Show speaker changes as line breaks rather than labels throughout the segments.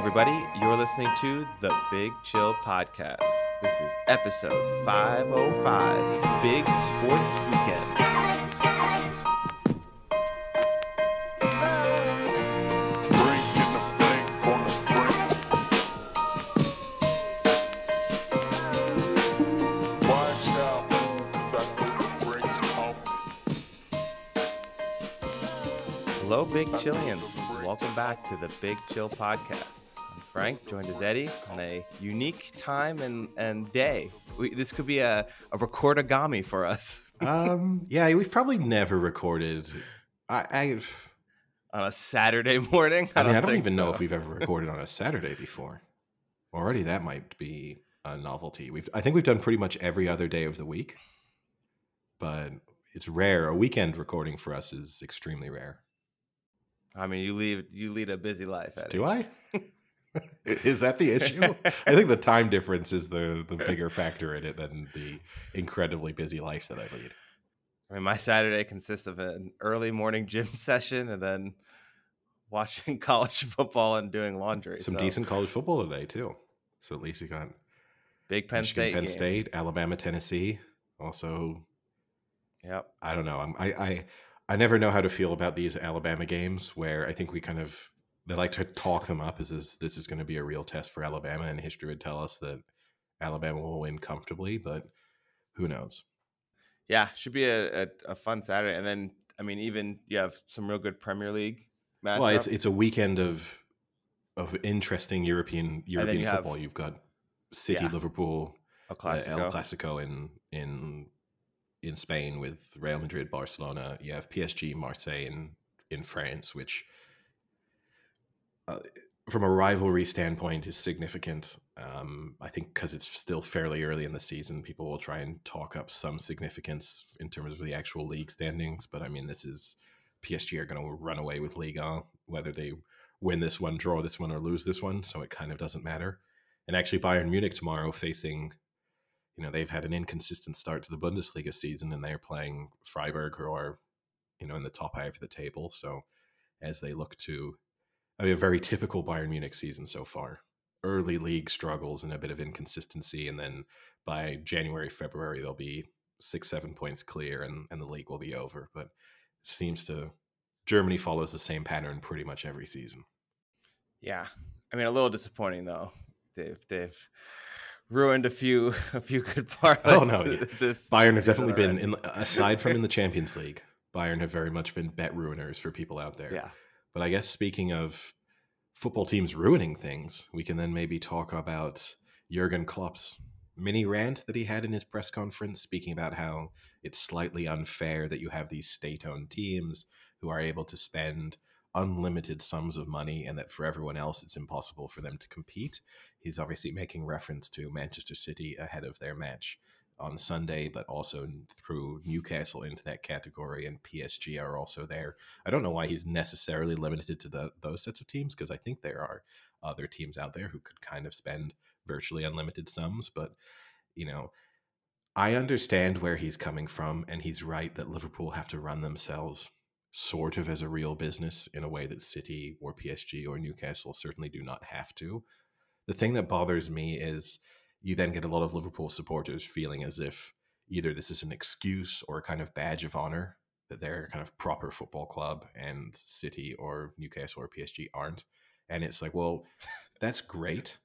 everybody. You're listening to the Big Chill Podcast. This is episode 505 Big Sports Weekend. Hello, Big Chillians. Welcome back to the Big Chill Podcast. Frank, joined as Eddie on a unique time and, and day. We, this could be a, a recordagami for us
um, yeah, we've probably never recorded. I, I,
on a Saturday morning.
I, mean, I don't even know if we've ever recorded on a Saturday before. Already, that might be a novelty. We've, I think we've done pretty much every other day of the week, but it's rare. A weekend recording for us is extremely rare.
I mean, you lead you lead a busy life. Eddie.
Do I? is that the issue? I think the time difference is the the bigger factor in it than the incredibly busy life that I lead.
I mean, my Saturday consists of an early morning gym session and then watching college football and doing laundry.
Some
So,
decent college football today too. So at least you got
Big Penn
Michigan,
State.
Penn
game.
State, Alabama, Tennessee. Also,
Yep.
I don't know. I'm, I I I never know how to feel about these Alabama games where I think we kind of they like to talk them up as this this is going to be a real test for Alabama, and history would tell us that Alabama will win comfortably, but who knows?
Yeah, should be a, a, a fun Saturday. And then, I mean, even you have some real good Premier League matchups.
Well, it's it's a weekend of of interesting European European
you have-
football. You've got City,
Yeah.
Liverpool,
a
uh. El Clasico in in in Spain with Real Madrid, Barcelona. You have PSG, Marseille in in France, which uh, from a rivalry standpoint is significant. Um, I think because it's still fairly early in the season, people will try and talk up some significance in terms of the actual league standings. But I mean, this is PSG are going to run away with Liga, whether they win this one, draw this one, or lose this one. So it kind of doesn't matter. And actually, Bayern Munich tomorrow facing you know they've had an inconsistent start to the Bundesliga season, and they're playing Freiburg, who are you know in the top half of the table. So as they look to, I mean, a very typical Bayern Munich season so far. Early league struggles and a bit of inconsistency, and then by January, February, they'll be six, seven points clear, and and the league will be over. But it seems to Germany follows the same pattern pretty much every season.
Yeah, I mean, a little disappointing though. They've they've ruined a few a few good parlays.
Oh, no, yeah.
this
Bayern have definitely been in aside from in the Champions League. Bayern have very much been bet ruiners for people out there.
Yeah,
But I guess speaking of football teams ruining things, we can then maybe talk about Jurgen Klopp's mini rant that he had in his press conference, speaking about how it's slightly unfair that you have these state owned teams who are able to spend unlimited sums of money and that for everyone else it's impossible for them to compete. He's obviously making reference to Manchester City ahead of their match on Sunday, but also through Newcastle into that category, and PSG are also there. I don't know why he's necessarily limited to the, those sets of teams because I think there are other teams out there who could kind of spend virtually unlimited sums. But you know, I understand where he's coming from, and he's right that Liverpool have to run themselves sort of as a real business in a way that City or PSG or Newcastle certainly do not have to. The thing that bothers me is you then get a lot of Liverpool supporters feeling as if either this is an excuse or a kind of badge of honor that they're a kind of proper football club and City or Newcastle or PSG aren't. And it's like, well, that's great,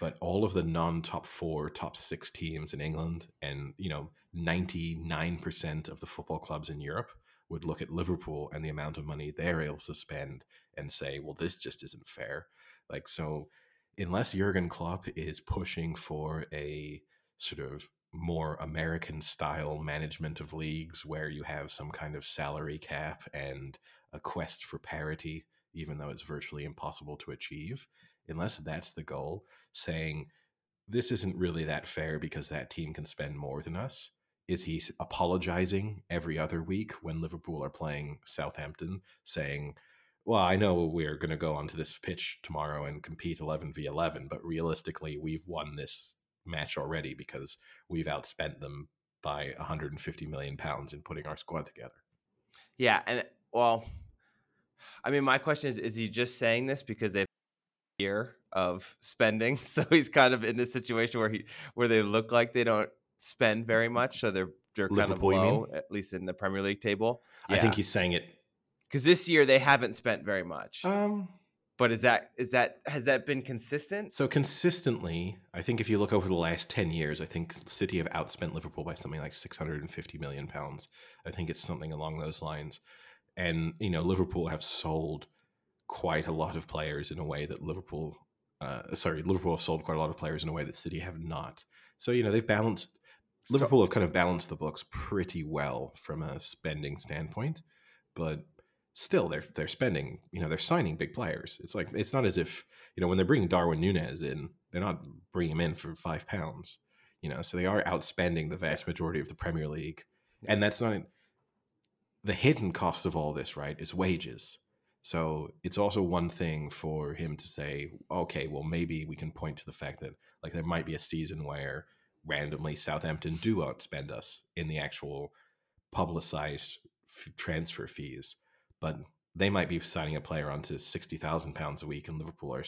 but all of the non-top four, top six teams in England, and you know, ninety-nine percent of the football clubs in Europe would look at Liverpool and the amount of money they're able to spend and say, well, this just isn't fair. Like, so unless Jurgen Klopp is pushing for a sort of more American style management of leagues where you have some kind of salary cap and a quest for parity, even though it's virtually impossible to achieve, unless that's the goal, saying this isn't really that fair because that team can spend more than us. Is he apologizing every other week when Liverpool are playing Southampton, saying, well, I know we're going to go onto this pitch tomorrow and compete 11 v 11, but realistically, we've won this match already because we've outspent them by 150 million pounds in putting our squad together.
yeah, and well, I mean, my question is: Is he just saying this because they've year of spending. So he's kind of in this situation where he where they look like they don't spend very mm-hmm. much, so they're they're kind
Liverpool,
of low, at least in the Premier League table.
I think he's saying it.
Because this year they haven't spent very much.
Um,
but is that is that has that been consistent?
so consistently, I think if you look over the last ten years, I think City have outspent Liverpool by something like six hundred and fifty million pounds. I think it's something along those lines. And you know, Liverpool have sold quite a lot of players in a way that Liverpool, uh, sorry, Liverpool have sold quite a lot of players in a way that City have not. So you know, they've balanced.
So-
Liverpool have kind of balanced the books pretty well from a spending standpoint, but still they're they're spending. You know, they're signing big players. It's like it's not as if you know when they're bringing Darwin Nunez in, they're not bringing him in for five pounds. You know, so they are outspending the vast majority of the Premier League, and that's not the hidden cost of all this. Right, is wages. So it's also one thing for him to say, okay, well maybe we can point to the fact that like there might be a season where randomly Southampton do outspend us in the actual publicized f- transfer fees, but they might be signing a player onto sixty thousand pounds a week, and Liverpool are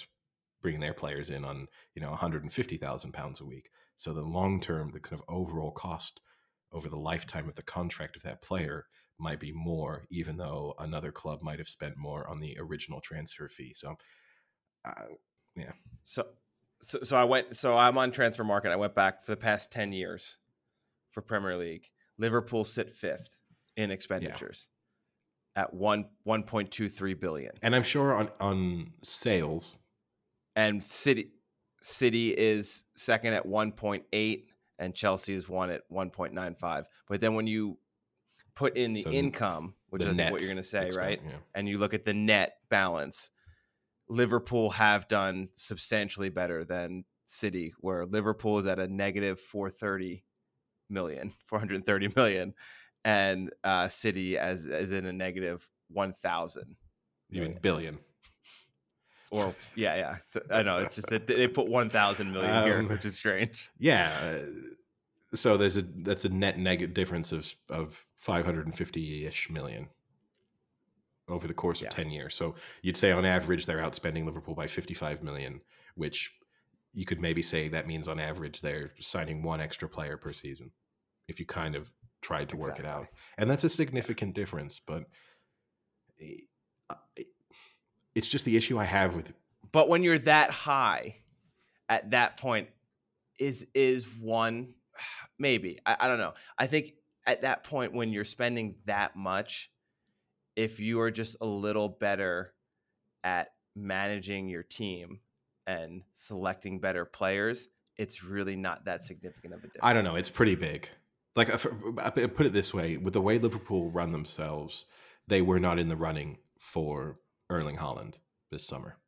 bringing their players in on you know one hundred and fifty thousand pounds a week. So the long term, the kind of overall cost over the lifetime of the contract of that player might be more, even though another club might have spent more on the original transfer fee. So, uh,
So, so, so I went. So I'm on transfer market. I went back for the past ten years for Premier League. Liverpool sit fifth in expenditures at one one point two three billion,
and I'm sure on on sales,
and City City is second at one point eight, and Chelsea is one at one point nine five. But then when you put in the
So
income, which
the
I think
net
what you're going to say, right?
Yeah.
and you look at the net balance, Liverpool have done substantially better than City, where Liverpool is at a negative 430 million, 430 million, and uh, City as is in a negative 1,000
You mean billion?
Or yeah, yeah. So, I know it's just that they put 1,000 million here,
Um,
which is strange.
Yeah. uh, So there's a that's a net negative difference of of 550 ish million over the course of
Yeah.
10 years. So you'd say on average they're outspending Liverpool by 55 million, which you could maybe say that means on average they're signing one extra player per season if you kind of tried to work it out. And that's a significant difference, but eh, uh, it- it's just the issue I have with
But when you're that high at that point, is is one maybe I, I don't know. I think at that point when you're spending that much, if you are just a little better at managing your team and selecting better players, it's really not that significant of a difference.
I don't know. It's pretty big. Like uh, I put it this way: with the way Liverpool run themselves, they were not in the running for Erling Haaland this summer.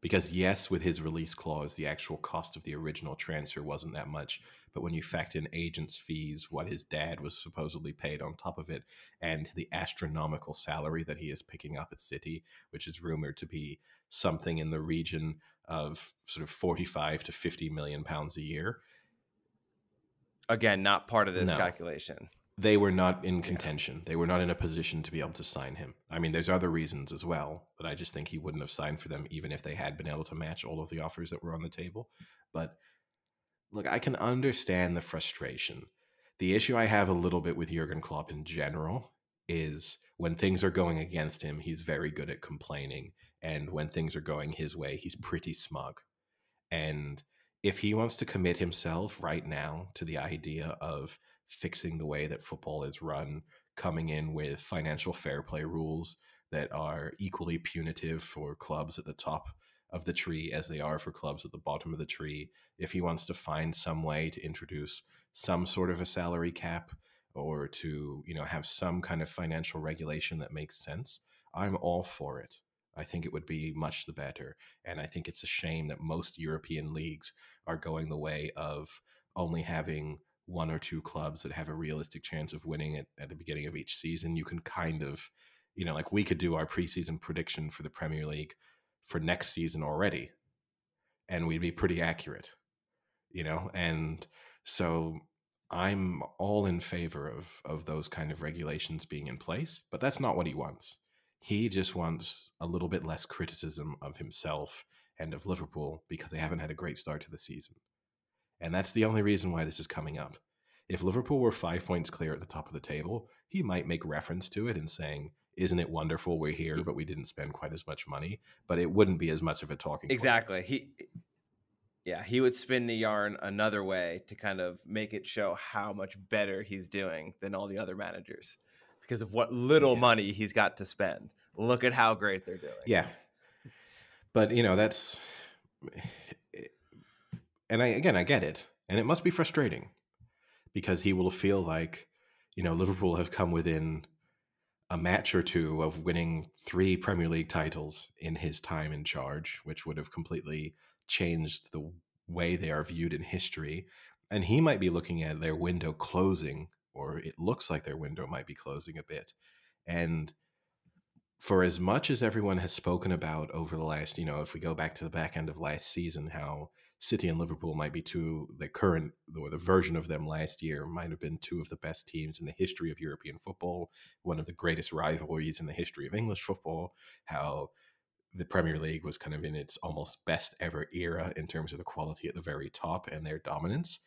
Because yes, with his release clause, the actual cost of the original transfer wasn't that much. But when you factor in agents' fees, what his dad was supposedly paid on top of it, and the astronomical salary that he is picking up at City, which is rumored to be something in the region of sort of forty-five to fifty million pounds a year,
Again, not part of this
No.
calculation.
they were not in contention. They were not in a position to be able to sign him. I mean, there's other reasons as well, but I just think he wouldn't have signed for them even if they had been able to match all of the offers that were on the table. But look, I can understand the frustration. The issue I have a little bit with Jurgen Klopp in general is when things are going against him, he's very good at complaining. And when things are going his way, he's pretty smug. And if he wants to commit himself right now to the idea of fixing the way that football is run, coming in with financial fair play rules that are equally punitive for clubs at the top of the tree as they are for clubs at the bottom of the tree, if he wants to find some way to introduce some sort of a salary cap or to, you know, have some kind of financial regulation that makes sense, I'm all for it. I think it would be much the better. And I think it's a shame that most European leagues are going the way of only having one or two clubs that have a realistic chance of winning it at the beginning of each season. You can kind of, you know, like we could do our preseason prediction for the Premier League for next season already, and we'd be pretty accurate, you know? And so I'm all in favor of, of those kind of regulations being in place, but that's not what he wants. He just wants a little bit less criticism of himself and of Liverpool because they haven't had a great start to the season. And that's the only reason why this is coming up. If Liverpool were five points clear at the top of the table, he might make reference to it and saying, Isn't it wonderful we're here, but we didn't spend quite as much money? But it wouldn't be as much of a talking point.
Exactly. He yeah, he would spin the yarn another way to kind of make it show how much better he's doing than all the other managers because of what little
Yeah.
money he's got to spend. Look at how great they're doing.
Yeah. But, you know, that's. And I, again, I get it. And it must be frustrating because he will feel like, you know, Liverpool have come within a match or two of winning three Premier League titles in his time in charge, which would have completely changed the way they are viewed in history. And he might be looking at their window closing, or it looks like their window might be closing a bit. And for as much as everyone has spoken about over the last, you know, if we go back to the back end of last season, how City and Liverpool might be two, the current, or the version of them last year might have been two of the best teams in the history of European football, one of the greatest rivalries in the history of English football, how the Premier League was kind of in its almost best ever era in terms of the quality at the very top and their dominance.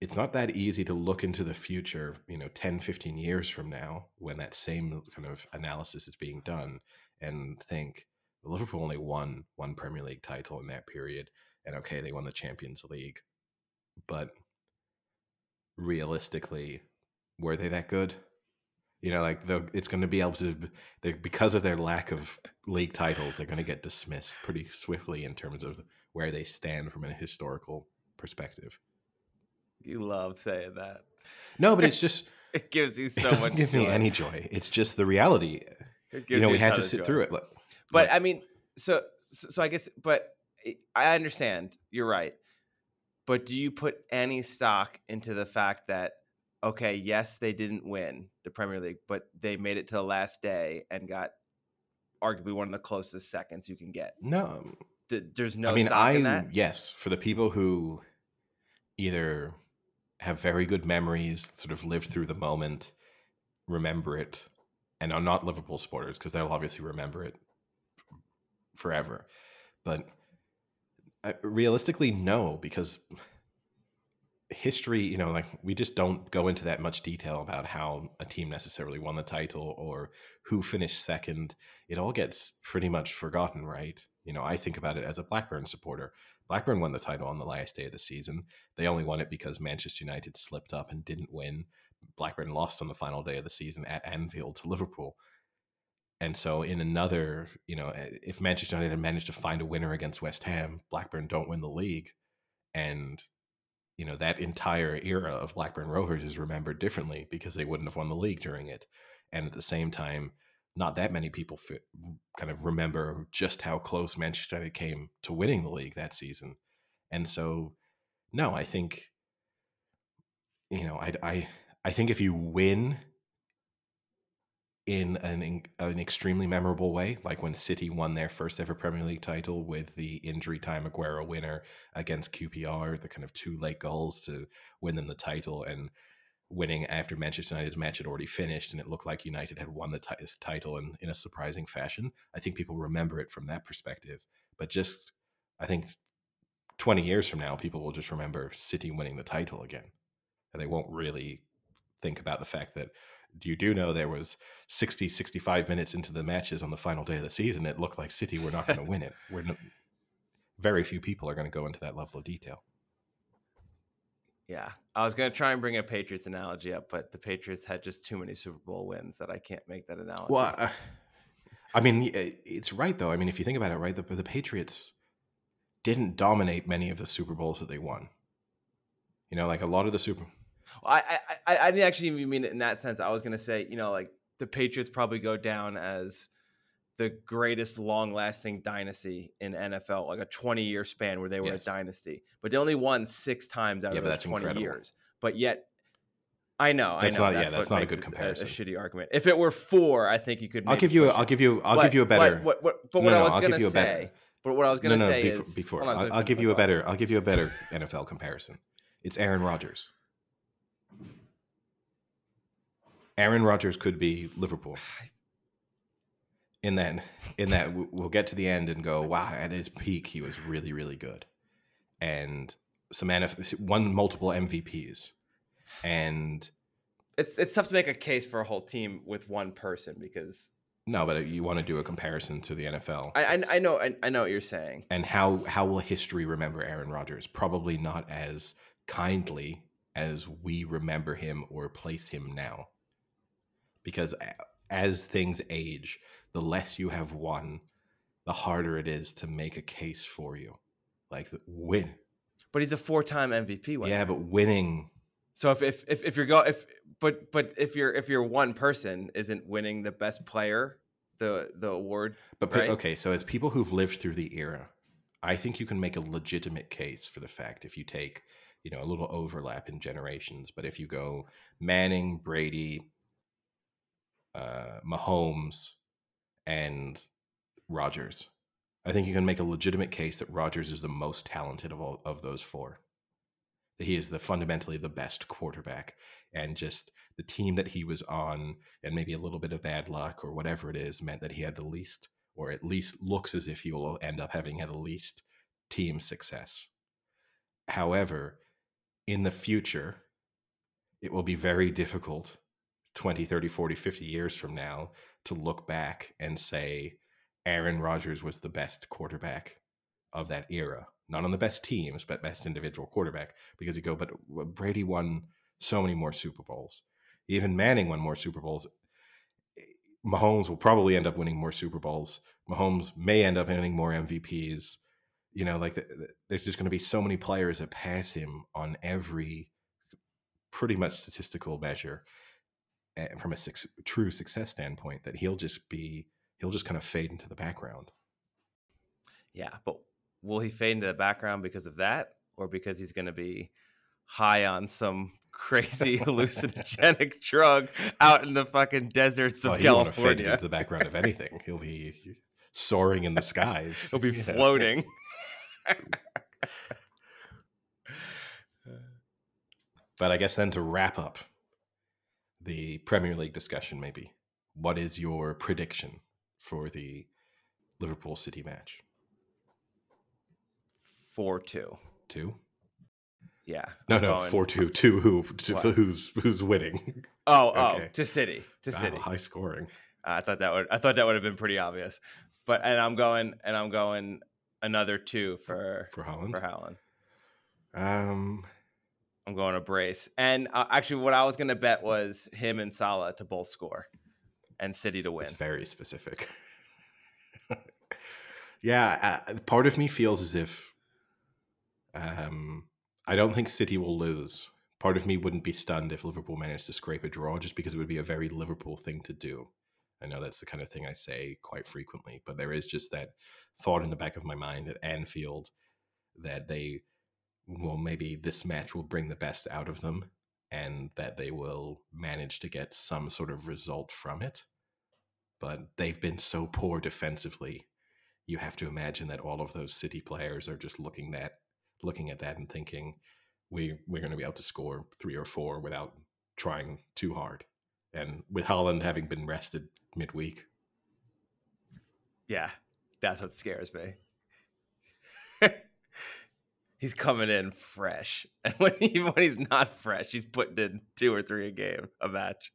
It's not that easy to look into the future, you know, 10, 15 years from now when that same kind of analysis is being done and think Liverpool only won one Premier League title in that period. And okay, they won the Champions League. But realistically, were they that good? You know, like it's going to be able to, because of their lack of league titles, they're going to get dismissed pretty swiftly in terms of where they stand from a historical perspective.
You love saying that.
No, but it's just,
It gives you so much.
it doesn't give me any joy. It's just the reality.
It
You know,
you
we had to sit
joy.
through it. Like,
But
like-
I mean, so so so I guess, but I understand. You're right. But do you put any stock into the fact that okay, yes, they didn't win the Premier League, but they made it to the last day and got arguably one of the closest seconds you can get.
no,
There's no
I mean,
stock
I
in that.
yes, for the people who either have very good memories, sort of lived through the moment, remember it, and are not Liverpool supporters because they'll obviously remember it forever. But uh, realistically, no, because history, you know, like we just don't go into that much detail about how a team necessarily won the title or who finished second. It all gets pretty much forgotten, right? You know, I think about it as a Blackburn supporter. Blackburn won the title on the last day of the season. They only won it because Manchester United slipped up and didn't win. Blackburn lost on the final day of the season at Anfield to Liverpool. And so, in another, you know, eh, if Manchester United had managed to find a winner against West Ham, Blackburn don't win the league. And you know that entire era of Blackburn Rovers is remembered differently because they wouldn't have won the league during it, and at the same time, not that many people fi- kind of remember just how close Manchester United came to winning the league that season, and so no, I think you know I I I think if you win in an in- an extremely memorable way, like when City won their first ever Premier League title with the injury time Aguero winner against QPR, the kind of two late goals to win them the title, and winning after Manchester United's match had already finished, and it looked like United had won the ti- title in, in a surprising fashion. I think people remember it from that perspective. But just, I think 20 years from now, people will just remember City winning the title again. And they won't really think about the fact that you do know there was 60, 65 minutes into the matches on the final day of the season. It looked like City were not going to win it. We're no, very few people are going to go into that level of detail.
Yeah, I was gonna try and bring a Patriots analogy up, but the Patriots had just too many Super Bowl wins that I can't make that analogy.
Well, I, I mean, eh, it's right though. I mean, if you think about it, right, the, the Patriots didn't dominate many of the Super Bowls that they won. You know, like a lot of the Super.
I, I I I didn't actually even mean it in that sense. I was gonna say, you know, like the Patriots probably go down as the greatest long-lasting dynasty in NFL, like a 20-year span where they were
Yes.
a dynasty, but they only won six times out
Yeah,
of
but
those 20
incredible.
years. But yet, I know,
That's
I know.
not- yeah,
that's,
that's not a good comparison.
A, shitty argument. If it were four, I think you could.
I'll give you. A, I'll give you. I'll
But-
give you a
but
better.
What, what, but
No,
what
no,
I was
give you a
say.
better-
But what I was gonna
no, no,
say
before,
is
before
on,
I'll, I'll give you a better. I'll give you a better NFL comparison. It's Aaron Rodgers. Aaron Rodgers could be Liverpool. in that in that we'll get to the end and go, wow, at his peak he was really really good, and some NF- won multiple MVPs, and
It's it's tough to make a case for a whole team with one person because
no, but you want to do a comparison to the NFL.
I I, I know I, I know what you're saying.
and how how will history remember Aaron Rodgers? Probably not as kindly as we remember him or place him now. Because as things age, the less you have won, the harder it is to make a case for you. Like the win.
But he's a four-time MVP winner.
Yeah, but winning
So if if if, if you're go if but but if you're if you're one person isn't winning the best player the the award
But
Right.
okay, so as people who've lived through the era, I think you can make a legitimate case for the fact if you take, you know, a little overlap in generations. But if you go Manning, Brady, uh, Mahomes, and Rodgers, I think you can make a legitimate case that Rodgers is the most talented of all of those four. That he is the fundamentally the best quarterback, and just the team that he was on, and maybe a little bit of bad luck or whatever it is, meant that he had the least, or at least looks as if he will end up having had the least team success. However, in the future, it will be very difficult 20, 30, 40, 50 years from now to look back and say Aaron Rodgers was the best quarterback of that era. Not on the best teams, but best individual quarterback. Because you go, but Brady won so many more Super Bowls. Even Manning won more Super Bowls. Mahomes will probably end up winning more Super Bowls. Mahomes may end up winning more MVPs. You know, like the, the- there's just going to be so many players that pass him on every pretty much statistical measure eh, from a true success standpoint that he'll just be he'll just kind of fade into the background.
yeah but will he fade into the background because of that or because he's going to be high on some crazy hallucinogenic drug out in the fucking deserts of
Well, he won't have faded
California
into the background of anything. He'll be soaring in the skies.
he'll be floating
But I guess then to wrap up the Premier League discussion, maybe what is your prediction for the Liverpool City match?
4-2
Two?
yeah
No,
I'm
no,
going-
four two two. Who to, who's who's winning?
oh
Okay.
oh to city to
Wow,
city
high scoring.
I thought that would I thought that would have been pretty obvious. But and I'm going and I'm going another two for
for Haaland.
for Haaland.
Um,
I'm going to brace. And uh, actually, what I was going to bet was him and Salah to both score, and City to win.
it's very specific. yeah, uh, part of me feels as if um, I don't think City will lose. Part of me wouldn't be stunned if Liverpool managed to scrape a draw, just because it would be a very Liverpool thing to do. I know that's the kind of thing I say quite frequently, but there is just that thought in the back of my mind at Anfield that they will maybe this match will bring the best out of them and that they will manage to get some sort of result from it. But they've been so poor defensively. You have to imagine that all of those City players are just looking that looking at that and thinking we we're going to be able to score 3 or 4 without trying too hard. And with Haaland having been rested midweek,
yeah, that's what scares me. he's coming in fresh, and when even when he's not fresh, he's putting in two or three a game, a match.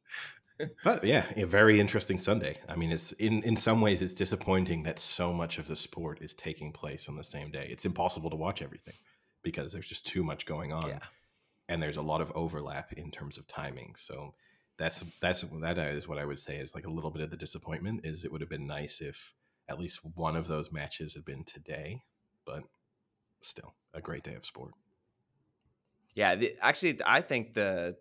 But yeah, a very interesting Sunday. I mean, it's in in some ways it's disappointing that so much of the sport is taking place on the same day. It's impossible to watch everything because there's just too much going on,
Yeah.
and there's a lot of overlap in terms of timing. So that's that's that is what I would say is like a little bit of the disappointment. Is it would have been nice if at least one of those matches had been today, but still a great day of sport.
Yeah, the, actually, I think the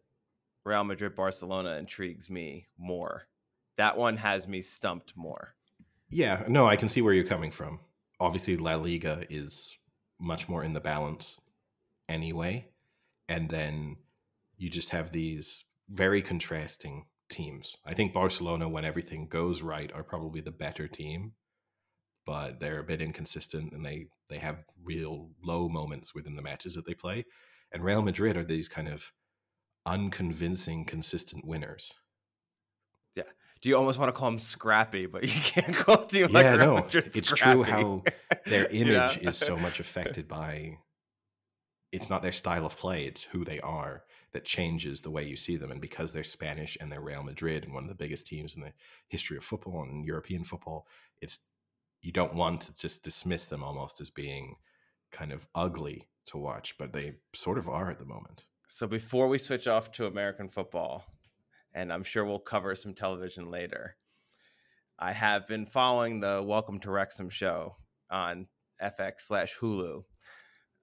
Real Madrid Barcelona intrigues me more. That one has me stumped more.
Yeah, no, I can see where you're coming from. Obviously, La Liga is much more in the balance anyway. And then you just have these very contrasting teams. I think Barcelona, when everything goes right, are probably the better team, but they're a bit inconsistent and they, they have real low moments within the matches that they play. And Real Madrid are these kind of unconvincing, consistent winners. Yeah.
Do you almost want to call them scrappy, but you can't call a team like
yeah,
Real
no,
Madrid
it's
scrappy.
true how their image
know?
is so much affected by. It's not their style of play; it's who they are that changes the way you see them. And because they're Spanish and they're Real Madrid and one of the biggest teams in the history of football and European football, it's you don't want to just dismiss them almost as being kind of ugly to watch, but they sort of are at the moment.
So before we switch off to American football, and I'm sure we'll cover some television later, I have been following the Welcome to Wrexham show on FX slash Hulu,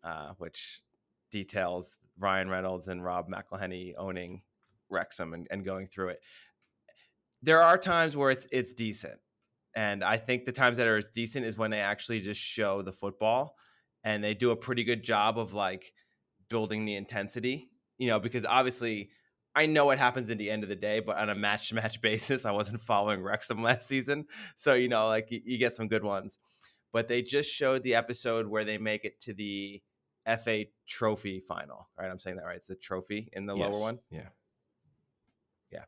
uh, which details Ryan Reynolds and Rob McElhenney owning Wrexham and, and going through it. There are times where it's it's decent, and I think the times that are decent is when they actually just show the football, and they do a pretty good job of like building the intensity. You know, because obviously I know what happens at the end of the day, but on a match to match basis, I wasn't following Wrexham last season, so you know, like you, you get some good ones. But they just showed the episode where they make it to the FA Trophy final. Right, I'm saying that right. It's the trophy in the
Yes,
lower one.
Yeah. Yeah.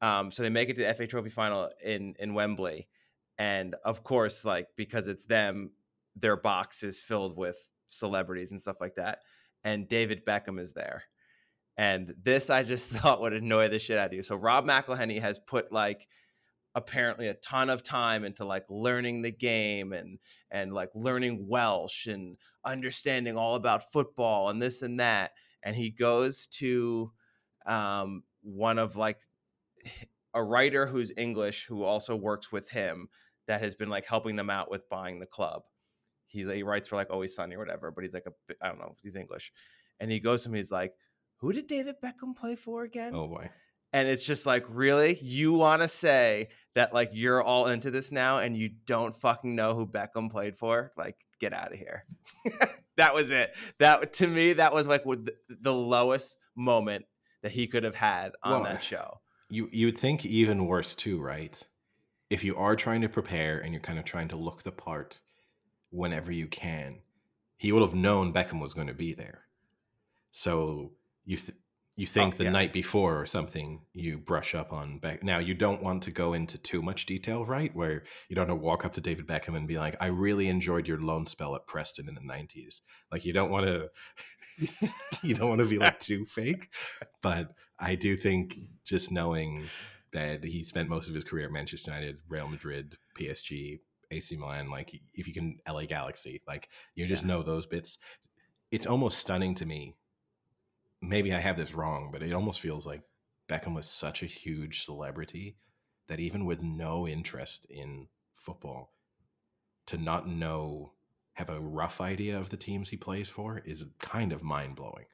Um, so they make it to the FA Trophy final in in Wembley, and of course, like because it's them, their box is filled with celebrities and stuff like that. And David Beckham is there, and this I just thought would annoy the shit out of you. So Rob McElhenney has put like apparently a ton of time into like learning the game and and like learning Welsh and understanding all about football and this and that. And he goes to um, one of like a writer who's English who also works with him that has been like helping them out with buying the club. He's he writes for like Always Sunny or whatever, but he's like a I don't know, he's English. And he goes to me, he's like, Who did David Beckham play for again?
Oh boy.
And it's just like, really? You want to say that like you're all into this now and you don't fucking know who Beckham played for? Like, get out of here. that was it. That to me, that was like the lowest moment that he could have had on
Well,
that show.
You you would think even worse too, right? If you are trying to prepare and you're kind of trying to look the part whenever you can, he would have known Beckham was going to be there. So you th- you oh, think
Oh,
the
yeah.
night before or something, you brush up on Beck. Now you don't want to go into too much detail, right? Where you don't want to walk up to David Beckham and be like, "I really enjoyed your loan spell at Preston in the '90s." Like you don't want to, you don't want to be like too fake. But I do think just knowing that he spent most of his career at Manchester United, Real Madrid, PSG, AC Milan, like if you can LA Galaxy, like you just
Yeah.
know those bits. It's almost stunning to me. Maybe I have this wrong, but it almost feels like Beckham was such a huge celebrity that even with no interest in football, to not know, have a rough idea of the teams he plays for is kind of mind blowing.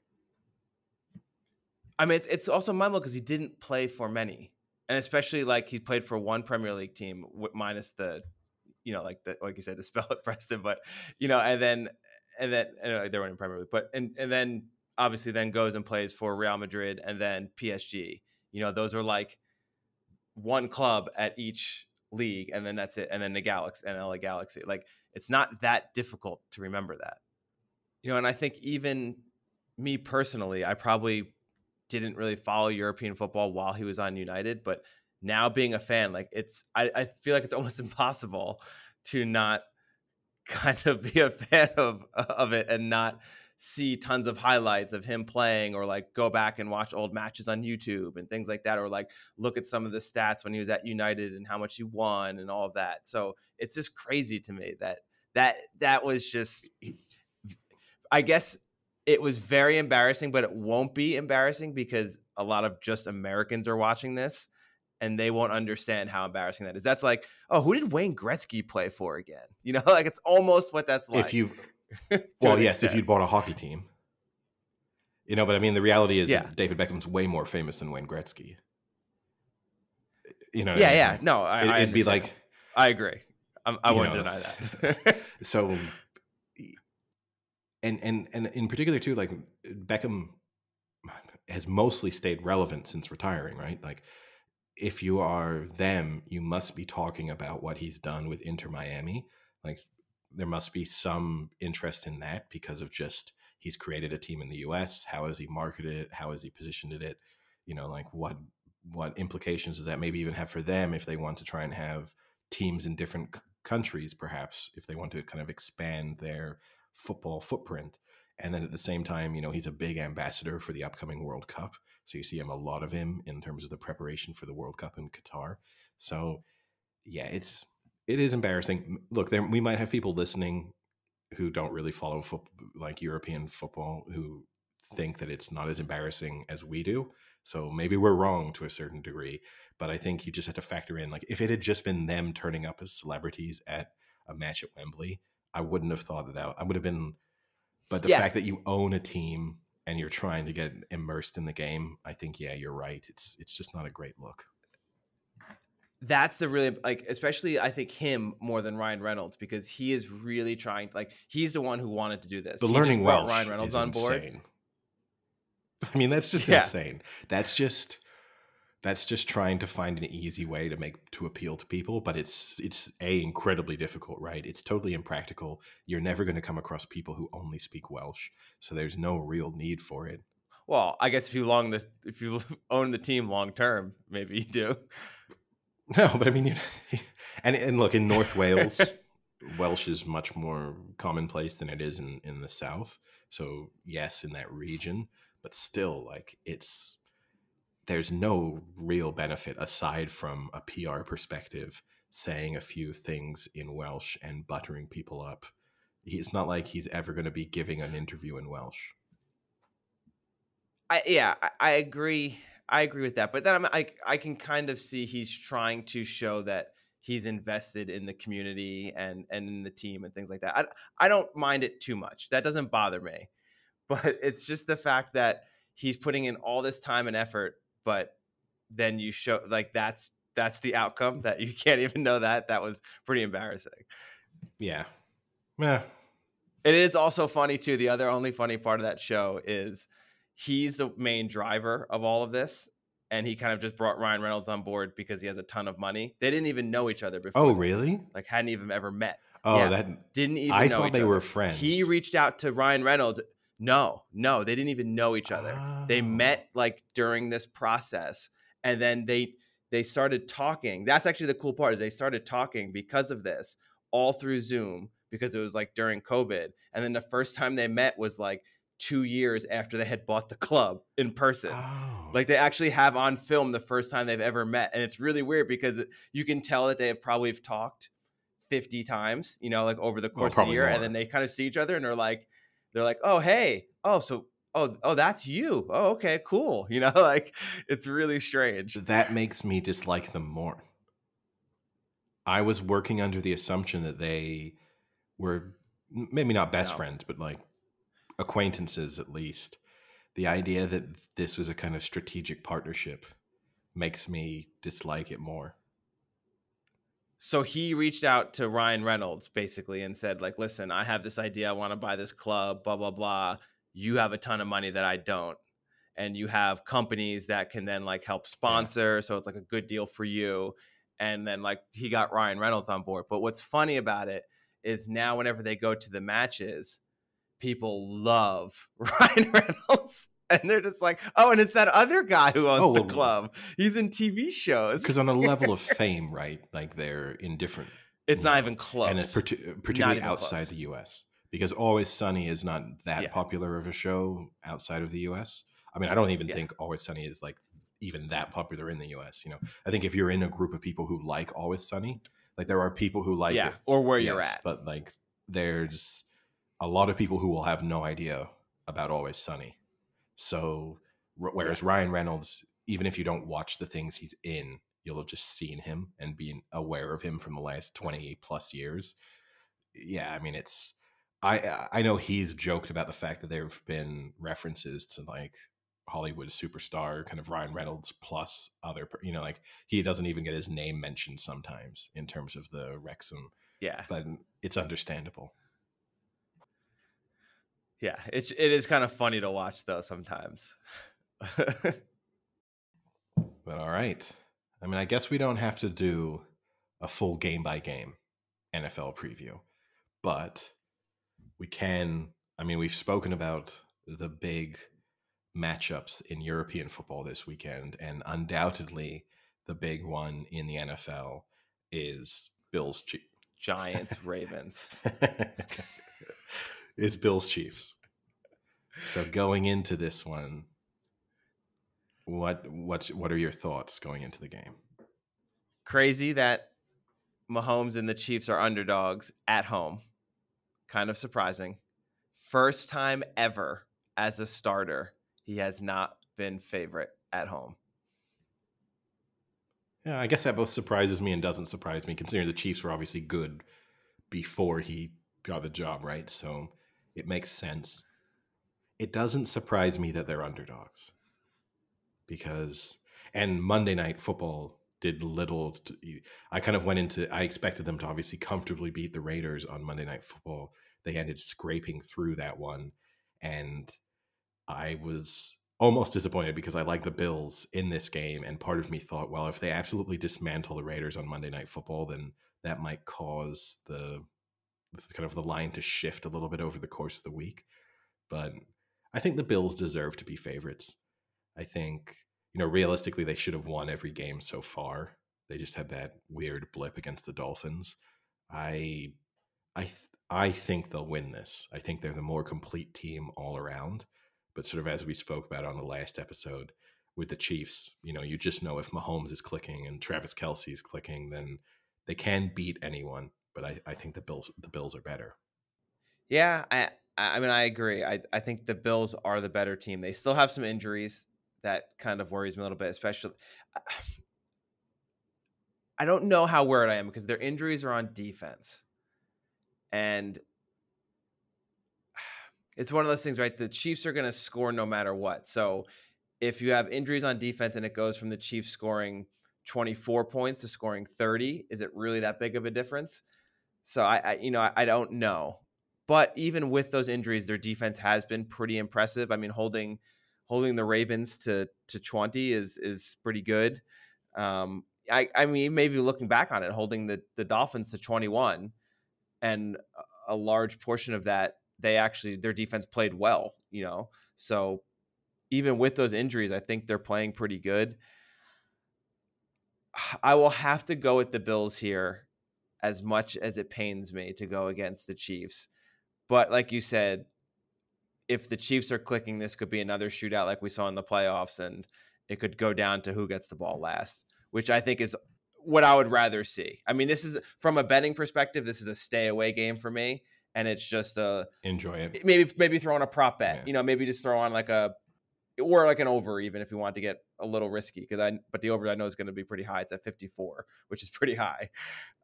I mean, it's, it's also mind blowing because he didn't play for many, and especially like he played for one Premier League team, minus the, you know, like the like you said, the spell at Preston, but you know, and then and then anyway, uh, they weren't in Premier League, but and and then obviously then goes and plays for Real Madrid and then PSG. You know, those are like one club at each league, and then that's it, and then the Galaxy and LA Galaxy. Like it's not that difficult to remember that. You know, and I think even me personally, I probably didn't really follow European football while he was on United, but now being a fan, like it's I, I feel like it's almost impossible to not kind of be a fan of of it and not see tons of highlights of him playing or like go back and watch old matches on YouTube and things like that or like look at some of the stats when he was at United and how much he won and all of that. So it's just crazy to me that that that was just I guess it was very embarrassing, but it won't be embarrassing because a lot of just Americans are watching this and they won't understand how embarrassing that is. That's like, oh, who did Wayne Gretzky play for again? You know, like it's almost what that's like.
if you well yes if you'd bought a hockey team you know but i mean the reality is
Yeah.
david beckham's way more famous than wayne gretzky you know
yeah,
I mean?
yeah, no, I
it, it'd be like
I agree. I'm, I
you
wouldn't
know.
deny that.
so and and and in particular too like beckham has mostly stayed relevant since retiring right? Like if you are them you must be talking about what he's done with inter miami. Like there must be some interest in that because of just he's created a team in the us how has he marketed it? How has he positioned it? You know like what what implications does that maybe even have for them if they want to try and have teams in different c- countries, perhaps if they want to kind of expand their football footprint. And then at the same time, you know, he's a big ambassador for the upcoming World Cup. So you see him a lot of him in terms of the preparation for the World Cup in Qatar. So yeah, it's it is embarrassing. Look, there we might have people listening who don't really follow football, like European football who think that it's not as embarrassing as we do. So maybe we're wrong to a certain degree, but I think you just have to factor in like if it had just been them turning up as celebrities at a match at Wembley, I wouldn't have thought it out. I would have been but the
Yeah.
fact that you own a team and you're trying to get immersed in the game, I think yeah, you're right. It's it's just not a great look.
that's the really like especially i think him more than ryan reynolds because he is really trying like he's the one who wanted to do this
The
He
learning Welsh
ryan reynolds on board
insane. I mean, that's just
Yeah.
insane. That's just that's just trying to find an easy way to make to appeal to people, but it's it's a incredibly difficult, right? It's totally impractical. You're never going to come across people who only speak Welsh, so there's no real need for it.
well i guess if you long the if you own the team long term maybe you do
No, but I mean, you and and look in North Wales, Welsh is much more commonplace than it is in in the South. So yes, in that region, but still, like it's there's no real benefit aside from a PR perspective, saying a few things in Welsh and buttering people up. It's not like he's ever going to be giving an interview in Welsh.
I yeah, I, I agree. I agree with that. But then I'm I I can kind of see he's trying to show that he's invested in the community and and in the team and things like that. I I don't mind it too much. That doesn't bother me. But it's just the fact that he's putting in all this time and effort, but then you show like that's that's the outcome that you can't even know that. That was pretty embarrassing.
Yeah, yeah.
It is also funny too. The other only funny part of that show is he's the main driver of all of this, and he kind of just brought Ryan Reynolds on board because he has a ton of money. They didn't even know each other before.
Oh,
this.
really?
Like hadn't even ever met.
Oh,
Yeah.
that
Didn't even.
I thought they
other.
were friends.
He reached out to Ryan Reynolds. No, no, they didn't even know each other. They
Oh.
met like during this process, and then they they started talking. That's actually the cool part is they started talking because of this all through Zoom because it was like during COVID. And then the first time they met was like two years after they had bought the club in person.
Oh.
Like they actually have on film the first time they've ever met, and it's really weird because you can tell that they have probably have talked fifty times, you know, like over the
Well,
course of the year,
more.
and then they kind of see each other and they're like, they're like, oh hey, oh so oh oh that's you, oh okay, cool, you know, like it's really strange.
that makes me dislike them more. I was working under the assumption that they were maybe not best
No.
friends, but like acquaintances at least. The idea that this was a kind of strategic partnership makes me dislike it more.
So he reached out to Ryan Reynolds basically and said, like, listen, I have this idea, I want to buy this club, blah blah blah. You have a ton of money that I don't. And you have companies that can then like help sponsor. So it's like a good deal for you. And then like he got Ryan Reynolds on board. But what's funny about it is now whenever they go to the matches, people love Ryan Reynolds. And they're just like, oh, and it's that other guy who owns
Oh,
the
well,
club. He's in TV shows.
Because on a level of fame, right? Like they're in different,
It's not
know,
even close.
and it's parti- uh,
particularly
outside
close.
the U.S. Because Always Sunny is not that
Yeah.
popular of a show outside of the U.S. I mean, I don't even
Yeah.
think Always Sunny is like even that popular in the U.S. You know, I think if you're in a group of people who like Always Sunny, like there are people who like
yeah,
it,
or where you're at.
but like there's a lot of people who will have no idea about Always Sunny. So, whereas Ryan Reynolds, even if you don't watch the things he's in, you'll have just seen him and been aware of him from the last 20 plus years. Yeah, I mean, it's. I uh, I know he's joked about the fact that there have been references to like Hollywood superstar kind of Ryan Reynolds plus other, you know, like he doesn't even get his name mentioned sometimes in terms of the Wrexham,
Yeah,
but it's understandable.
Yeah. It's it is kind of funny to watch though sometimes.
But all right. I mean, I guess we don't have to do a full game by game NFL preview, but we can. I mean, we've spoken about the big matchups in European football this weekend, and undoubtedly the big one in the NFL is Bills.
Giants, Ravens.
it's Bills Chiefs. So going into this one, what what's what are your thoughts going into the game?
Crazy that Mahomes and the Chiefs are underdogs at home. Kind of surprising. First time ever as a starter, he has not been favorite at home.
Yeah, I guess that both surprises me and doesn't surprise me, considering the Chiefs were obviously good before he got the job, right? So it makes sense. It doesn't surprise me that they're underdogs because, and Monday Night Football did little. To, I kind of went into, I expected them to obviously comfortably beat the Raiders on Monday Night Football. They ended scraping through that one. And I was almost disappointed because I like the Bills in this game, and part of me thought, well, if they absolutely dismantle the Raiders on Monday Night Football, then that might cause the kind of the line to shift a little bit over the course of the week. But I think the Bills deserve to be favorites. I think you know realistically they should have won every game so far. They just had that weird blip against the Dolphins. I I I think they'll win this. I think they're the more complete team all around. But sort of as we spoke about on the last episode with the Chiefs, you know, you just know if Mahomes is clicking and Travis Kelce is clicking, then they can beat anyone. But I, I think the Bills the Bills are better.
Yeah, I I mean I agree. I, I think the Bills are the better team. They still have some injuries that kind of worries me a little bit, especially uh, I don't know how worried I am because their injuries are on defense. And it's one of those things, right? The Chiefs are going to score no matter what. So if you have injuries on defense and it goes from the Chiefs scoring 24 points to scoring 30, is it really that big of a difference? So I, I you know, I, I, don't know. But even with those injuries, their defense has been pretty impressive. I mean, holding holding the Ravens to to 20 is is pretty good. Um, I, I mean, maybe looking back on it, holding the the Dolphins to 21, and a large portion of that they actually their defense played well, you know. So even with those injuries, I think they're playing pretty good. I will have to go with the Bills here as much as it pains me to go against the Chiefs. But like you said, if the Chiefs are clicking, this could be another shootout like we saw in the playoffs, and it could go down to who gets the ball last, which I think is what I would rather see. I mean, this is from a betting perspective, this is a stay away game for me and it's just a
enjoy it.
Maybe maybe throw on a prop bet. Yeah. You know, maybe just throw on like a or like an over even if you want to get a little risky because I but the over I know is going to be pretty high. It's at 54, which is pretty high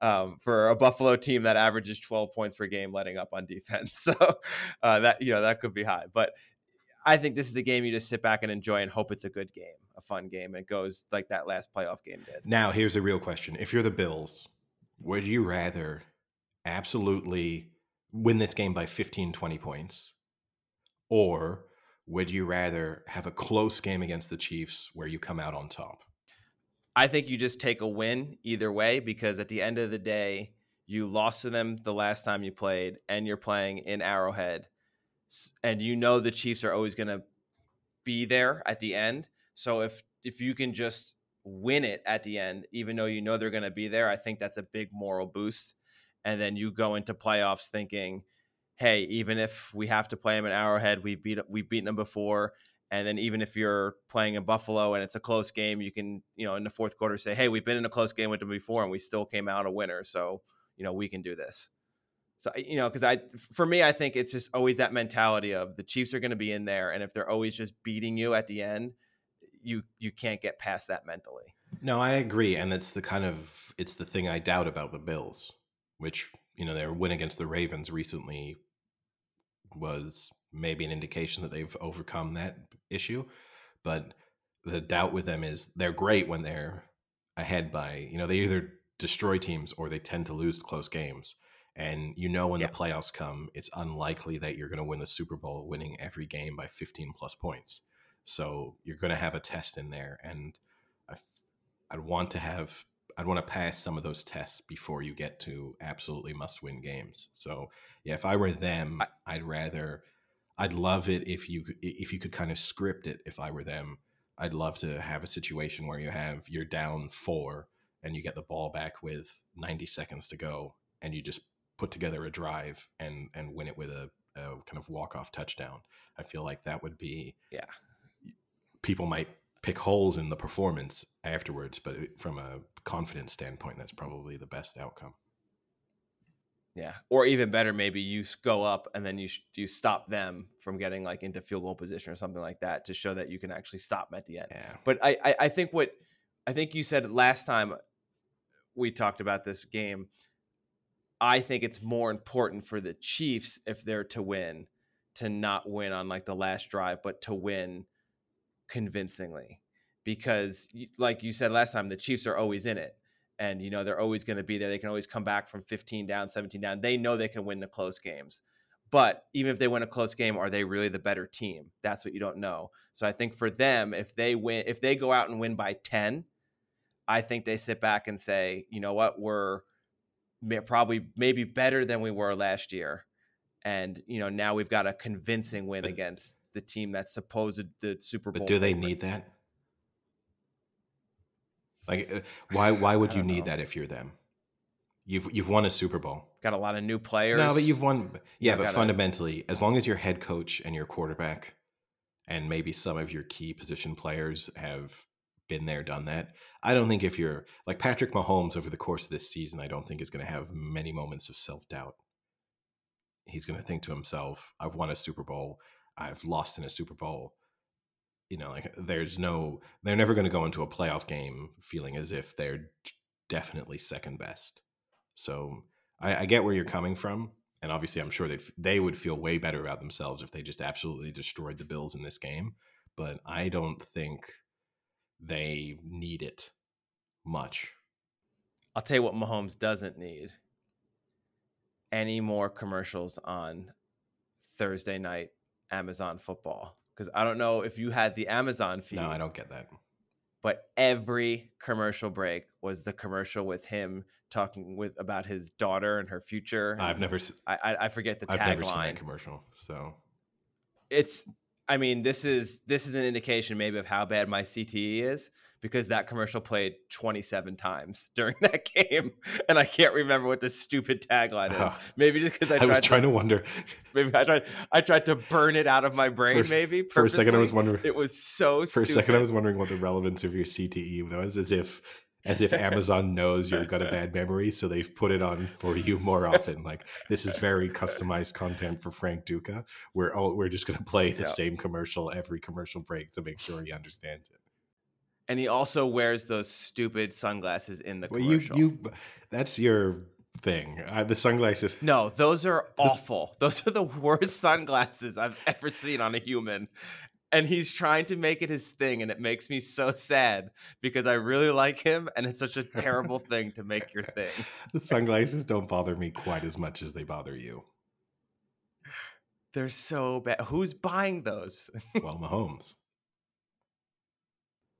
um, for a Buffalo team that averages 12 points per game letting up on defense. So uh, that you know that could be high, but I think this is a game you just sit back and enjoy and hope it's a good game, a fun game, and it goes like that last playoff game did.
Now, here's a real question: If you're the Bills, would you rather absolutely win this game by 15, 20 points? Or would you rather have a close game against the Chiefs where you come out on top?
I think you just take a win either way because at the end of the day, you lost to them the last time you played and you're playing in Arrowhead. And you know the Chiefs are always going to be there at the end. So if if you can just win it at the end, even though you know they're going to be there, I think that's a big moral boost and then you go into playoffs thinking, hey, even if we have to play them at Arrowhead, we beat we've beaten them before. And then even if you're playing in Buffalo and it's a close game, you can, you know, in the fourth quarter say, hey, we've been in a close game with them before and we still came out a winner. So, you know, we can do this. So, you know, because I, for me, I think it's just always that mentality of the Chiefs are going to be in there. And if they're always just beating you at the end, you, you can't get past that mentally.
No, I agree. And it's the kind of, it's the thing I doubt about the Bills which you know their win against the Ravens recently was maybe an indication that they've overcome that issue. But the doubt with them is they're great when they're ahead by you know they either destroy teams or they tend to lose close games. And you know when yeah. the playoffs come, it's unlikely that you're going to win the Super Bowl winning every game by 15 plus points. So you're going to have a test in there, and I, I'd want to have I'd want to pass some of those tests before you get to absolutely must win games. So yeah, if I were them, I'd rather I'd love it if you if you could kind of script it. If I were them, I'd love to have a situation where you have you're down four and you get the ball back with 90 seconds to go, and you just put together a drive and and win it with a, a kind of walk off touchdown. I feel like that would be
Yeah.
People might pick holes in the performance afterwards, but from a confidence standpoint, that's probably the best outcome.
Yeah, or even better, maybe you go up and then you sh- you stop them from getting like into field goal position or something like that to show that you can actually stop them at the end.
Yeah.
But I, I I think what I think you said last time we talked about this game. I think it's more important for the Chiefs if they're to win to not win on like the last drive, but to win convincingly because like you said last time the Chiefs are always in it and you know they're always going to be there they can always come back from 15 down 17 down they know they can win the close games but even if they win a close game are they really the better team? That's what you don't know so i think for them if they win if they go out and win by 10 i think they sit back and say you know what? We're probably maybe better than we were last year and you know now we've got a convincing win against the team that's supposed the super bowl
But do they need that? Like, uh, why why would you need
know.
that if you're them? You've you've won a Super Bowl.
got a lot of new players
No, but you've won. Yeah, but fundamentally, as long as your head coach and your quarterback, and maybe some of your key position players have been there, done that. I don't think if you're like Patrick Mahomes over the course of this season, I don't think is going to have many moments of self doubt. He's going to think to himself, "I've won a Super Bowl. I've lost in a Super Bowl." You know, like there's no, they're never going to go into a playoff game feeling as if they're definitely second best. So I, I get where you're coming from, and obviously, I'm sure they they would feel way better about themselves if they just absolutely destroyed the Bills in this game. But I don't think they need it much.
I'll tell you what Mahomes doesn't need any more commercials on Thursday night Amazon football. Because I don't know if you had the Amazon feed,
No, I don't get that.
but every commercial break was the commercial with him talking with about his daughter and her future.
I've never, s-
I, I forget the
I've never seen
tagline.
that commercial. So
it's I mean, this is this is an indication maybe of how bad my CTE is because that commercial played 27 times during that game, and I can't remember what the stupid tagline is.
Ah.
maybe just because I,
I, was
to,
trying to wonder
maybe I tried I tried to burn it out of my brain.
For-
maybe
for a second. I was wondering
It was so
for a second. I was wondering what the relevance of your CTE was, as if as if Amazon knows you've got a bad memory, so they've put it on for you more often. Like this is very customized content for Frank Duca. We're all, we're just going to play the
Yeah.
same commercial every commercial break to make sure he understands it.
And he also wears those stupid sunglasses in the
Well, you
commercial.
you that's your thing. Uh, the sunglasses.
No, those are awful. Those are the worst sunglasses I've ever seen on a human. And he's trying to make it his thing, and it makes me so sad because I really like him, and it's such a terrible thing to make your thing.
The sunglasses don't bother me quite as much as they bother you.
They're so bad. Who's buying those?
Well, Mahomes.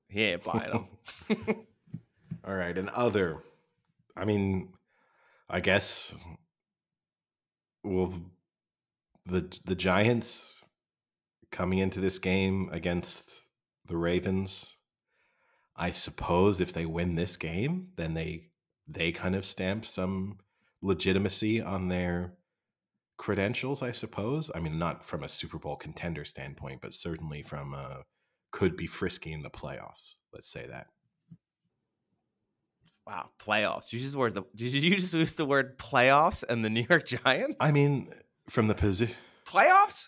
He ain't buying them.
All right, and other. I mean, I guess. Well, the the Giants coming into this game against the Ravens. I suppose if they win this game, then they they kind of stamp some legitimacy on their credentials. I suppose. I mean, not from a Super Bowl contender standpoint, but certainly from a could be frisky in the playoffs. Let's say that.
wow, playoffs. Did you just word the? Did you just use the word playoffs and the New York Giants?
I mean, from the position
playoffs.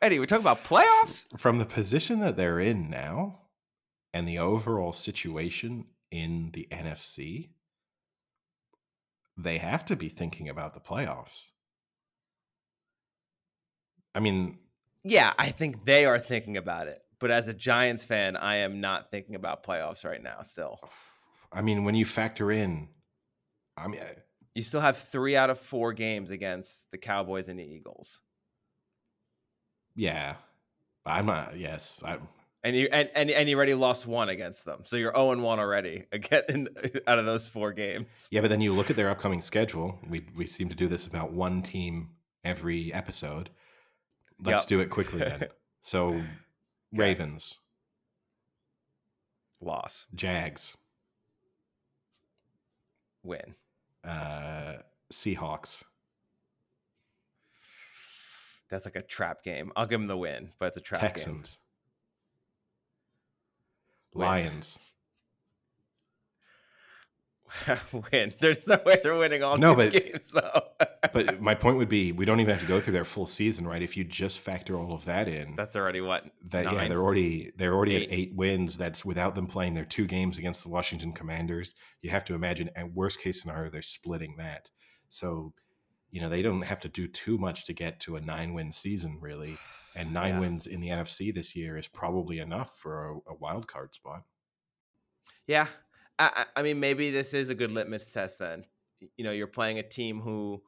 Eddie, we're talking about playoffs.
from the position that they're in now, and the overall situation in the NFC, they have to be thinking about the playoffs. I mean,
Yeah, I think they are thinking about it. But as a Giants fan, I am not thinking about playoffs right now. Still,
I mean, when you factor in, I mean, I-
you still have three out of four games against the Cowboys and the Eagles,
yeah, I'm not. Yes, I'm.
and you and, and, and you already lost one against them, so you're zero and one already again out of those four games.
yeah. But then you look at their upcoming schedule. We we seem to do this about one team every episode. Let's
Yep.
do it quickly then. So, Ravens,
Loss.
Jags,
Win.
uh, Seahawks,
That's like a trap game. I'll give them the win, but it's a trap
game.
Texans.
Lions.
win. There's no way they're winning all
No,
these
but-
games though.
But my point would be, we don't even have to go through their full season, right? If you just factor all of that in,
That's already what
that yeah, they're already they're already
Eight.
at eight wins. That's without them playing their two games against the Washington Commanders. You have to imagine, at worst case scenario, they're splitting that. So, you know, they don't have to do too much to get to a nine win season, really. And nine
Yeah.
wins in the NFC this year is probably enough for a, a wild card spot.
Yeah, I, I mean, maybe this is a good litmus test. Then, you know, you're playing a team who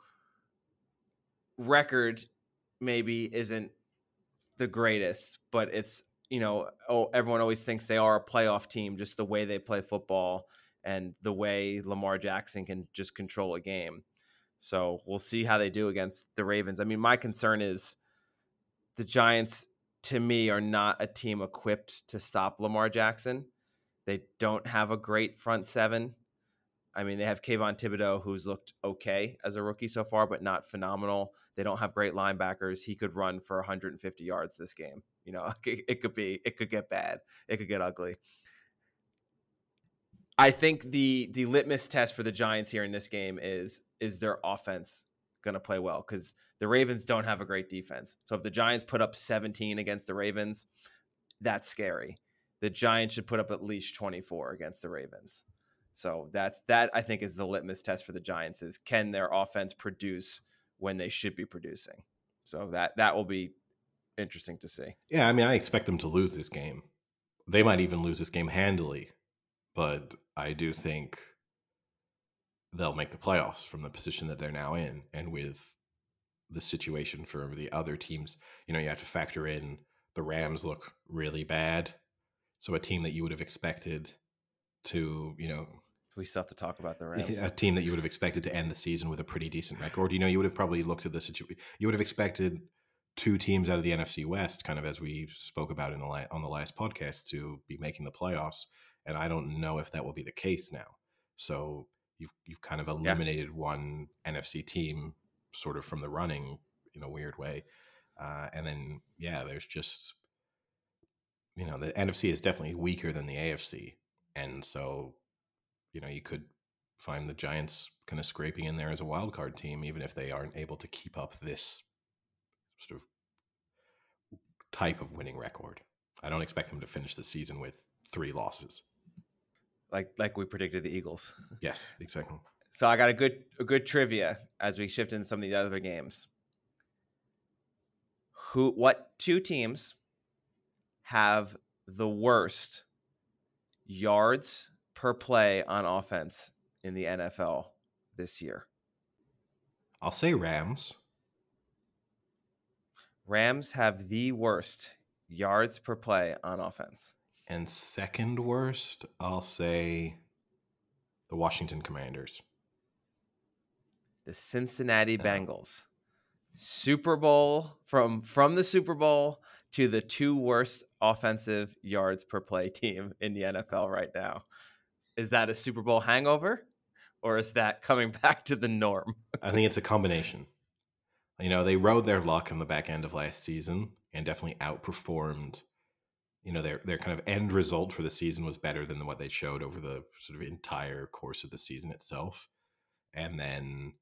record maybe isn't the greatest, but it's you know, oh, everyone always thinks they are a playoff team, just the way they play football and the way Lamar Jackson can just control a game. So we'll see how they do against the Ravens. I mean, my concern is the Giants. To me, are not a team equipped to stop Lamar Jackson. They don't have a great front seven. I mean, they have Kayvon Thibodeaux, who's looked okay as a rookie so far, but not phenomenal. They don't have great linebackers. He could run for 150 yards this game. You know, it, could be, it could get bad. It could get ugly. I think the the litmus test for the Giants here in this game is is their offense going to play well because the Ravens don't have a great defense. So if the Giants put up 17 against the Ravens, that's scary. The Giants should put up at least 24 against the Ravens. So that's that I think is the litmus test for the Giants is can their offense produce when they should be producing. So that that will be interesting to see.
Yeah, I mean, I expect them to lose this game. They might even lose this game handily, but I do think they'll make the playoffs from the position that they're now in. And with the situation for the other teams, you know, you have to factor in the Rams look really bad. So a team that you would have expected to, you know,
We still have to talk about the Rams.
a team that you would have expected to end the season with a pretty decent record. You know, you would have probably looked at the situation. You would have expected two teams out of the NFC West, kind of as we spoke about in the la- on the last podcast, to be making the playoffs. And I don't know if that will be the case now. So you've you've kind of eliminated one NFC team sort of from the running in a weird way. Uh, and then yeah, there's just you know the NFC is definitely weaker than the AFC, and so you know you could find the Giants kind of scraping in there as a wild card team, even if they aren't able to keep up this sort of type of winning record. I don't expect them to finish the season with three losses.
Like like we predicted the Eagles.
Yes, exactly.
So I got a good a good trivia as we shift into some of the other games. Who what two teams have the worst yards per play on offense in the NFL this year?
I'll say Rams.
Rams have the worst yards per play on offense.
And second worst, I'll say the Washington Commanders.
The Cincinnati. Bengals. Super Bowl from from the Super Bowl to the two worst offensive yards per play team in the NFL right now. Is that a Super Bowl hangover or is that coming back to the norm?
I think it's a combination. You know, they rode their luck in the back end of last season and definitely outperformed. You know, their their kind of end result for the season was better than what they showed over the sort of entire course of the season itself. And then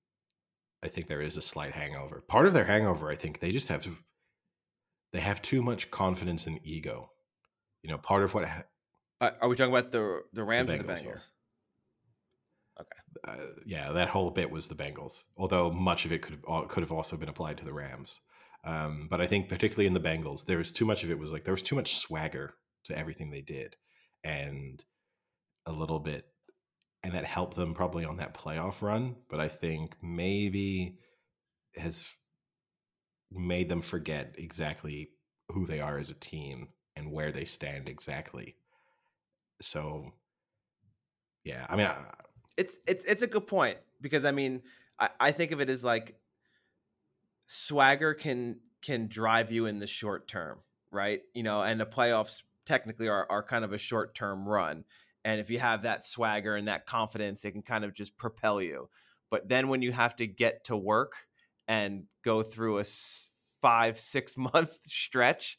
I think there is a slight hangover. Part of their hangover, I think, they just have they have too much confidence and ego. You know, part of what ha-
Uh, are we talking about the the Rams or the
Bengals here.
Bengals?
uh, yeah, that whole bit was the Bengals. Although much of it could could have also been applied to the Rams. Um, but I think particularly in the Bengals, there was too much of it was like there was too much swagger to everything they did, and a little bit, and that helped them probably on that playoff run. But I think maybe has made them forget exactly who they are as a team and where they stand exactly. So, yeah, I mean, I,
It's it's it's a good point because I mean I, I think of it as like swagger can can drive you in the short term, right? You know, and the playoffs technically are, are kind of a short term run. And if you have that swagger and that confidence, it can kind of just propel you. But then when you have to get to work and go through a five, six month stretch,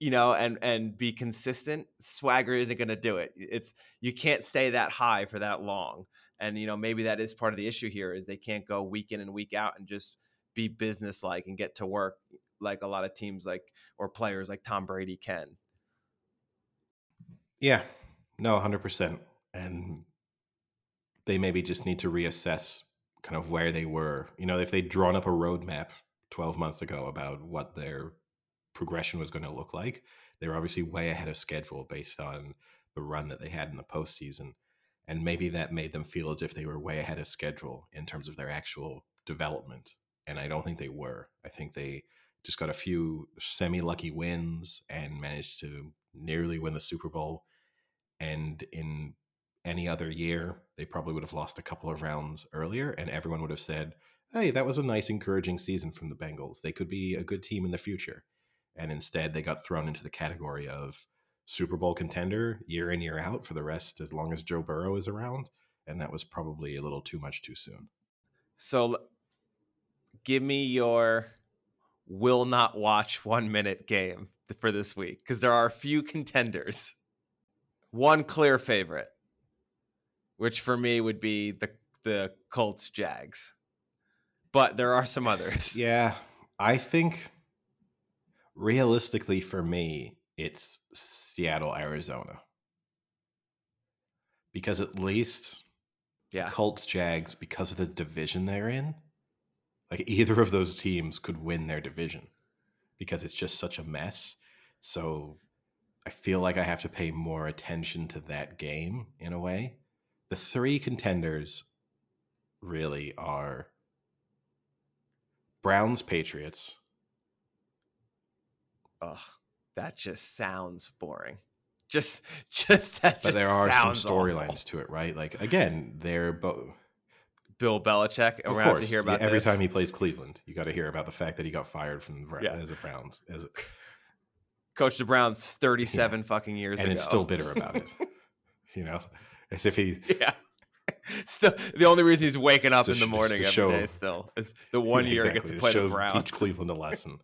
you know, and and be consistent, swagger isn't going to do it. It's you can't stay that high for that long. And you know, maybe that is part of the issue here is they can't go week in and week out and just be businesslike and get to work like a lot of teams like or players like Tom Brady can.
Yeah, no, hundred percent, and they maybe just need to reassess kind of where they were. You know, if they'd drawn up a roadmap twelve months ago about what their progression was going to look like, they were obviously way ahead of schedule based on the run that they had in the postseason, and maybe that made them feel as if they were way ahead of schedule in terms of their actual development. And I don't think they were. I think they just got a few semi lucky wins and managed to nearly win the Super Bowl. And in any other year, they probably would have lost a couple of rounds earlier, and everyone would have said, Hey, that was a nice, encouraging season from the Bengals. They could be a good team in the future. And instead, they got thrown into the category of Super Bowl contender year in, year out for the rest as long as Joe Burrow is around. And that was probably a little too much too soon.
So give me your will not watch one minute game for this week because there are a few contenders. One clear favorite, which for me would be the the Colts Jags. But there are some others.
Yeah, I think realistically for me, it's Seattle, Arizona. Because at least
Yeah.
Colts, Jags, because of the division they're in, like either of those teams could win their division because it's just such a mess. So I feel like I have to pay more attention to that game in a way. The three contenders really are Browns, Patriots,
Ugh, that just sounds boring. Just, just that.
but
just
there are some storylines to it, right? Like again, they're both.
Bill Belichick, and
Of
we're gonna have
course,
to hear
yeah, every
this.
time he plays Cleveland, you got to hear about the fact that he got fired from the
Yeah.
as a Browns, as a,
coached the Browns thirty-seven fucking years
and
ago,
it's still bitter about it. you know, as if he
yeah. Still, the only reason he's waking up in the morning
to
every
show-
day still is the one
Yeah,
year he gets to play
show-
the Browns.
Teach Cleveland a lesson.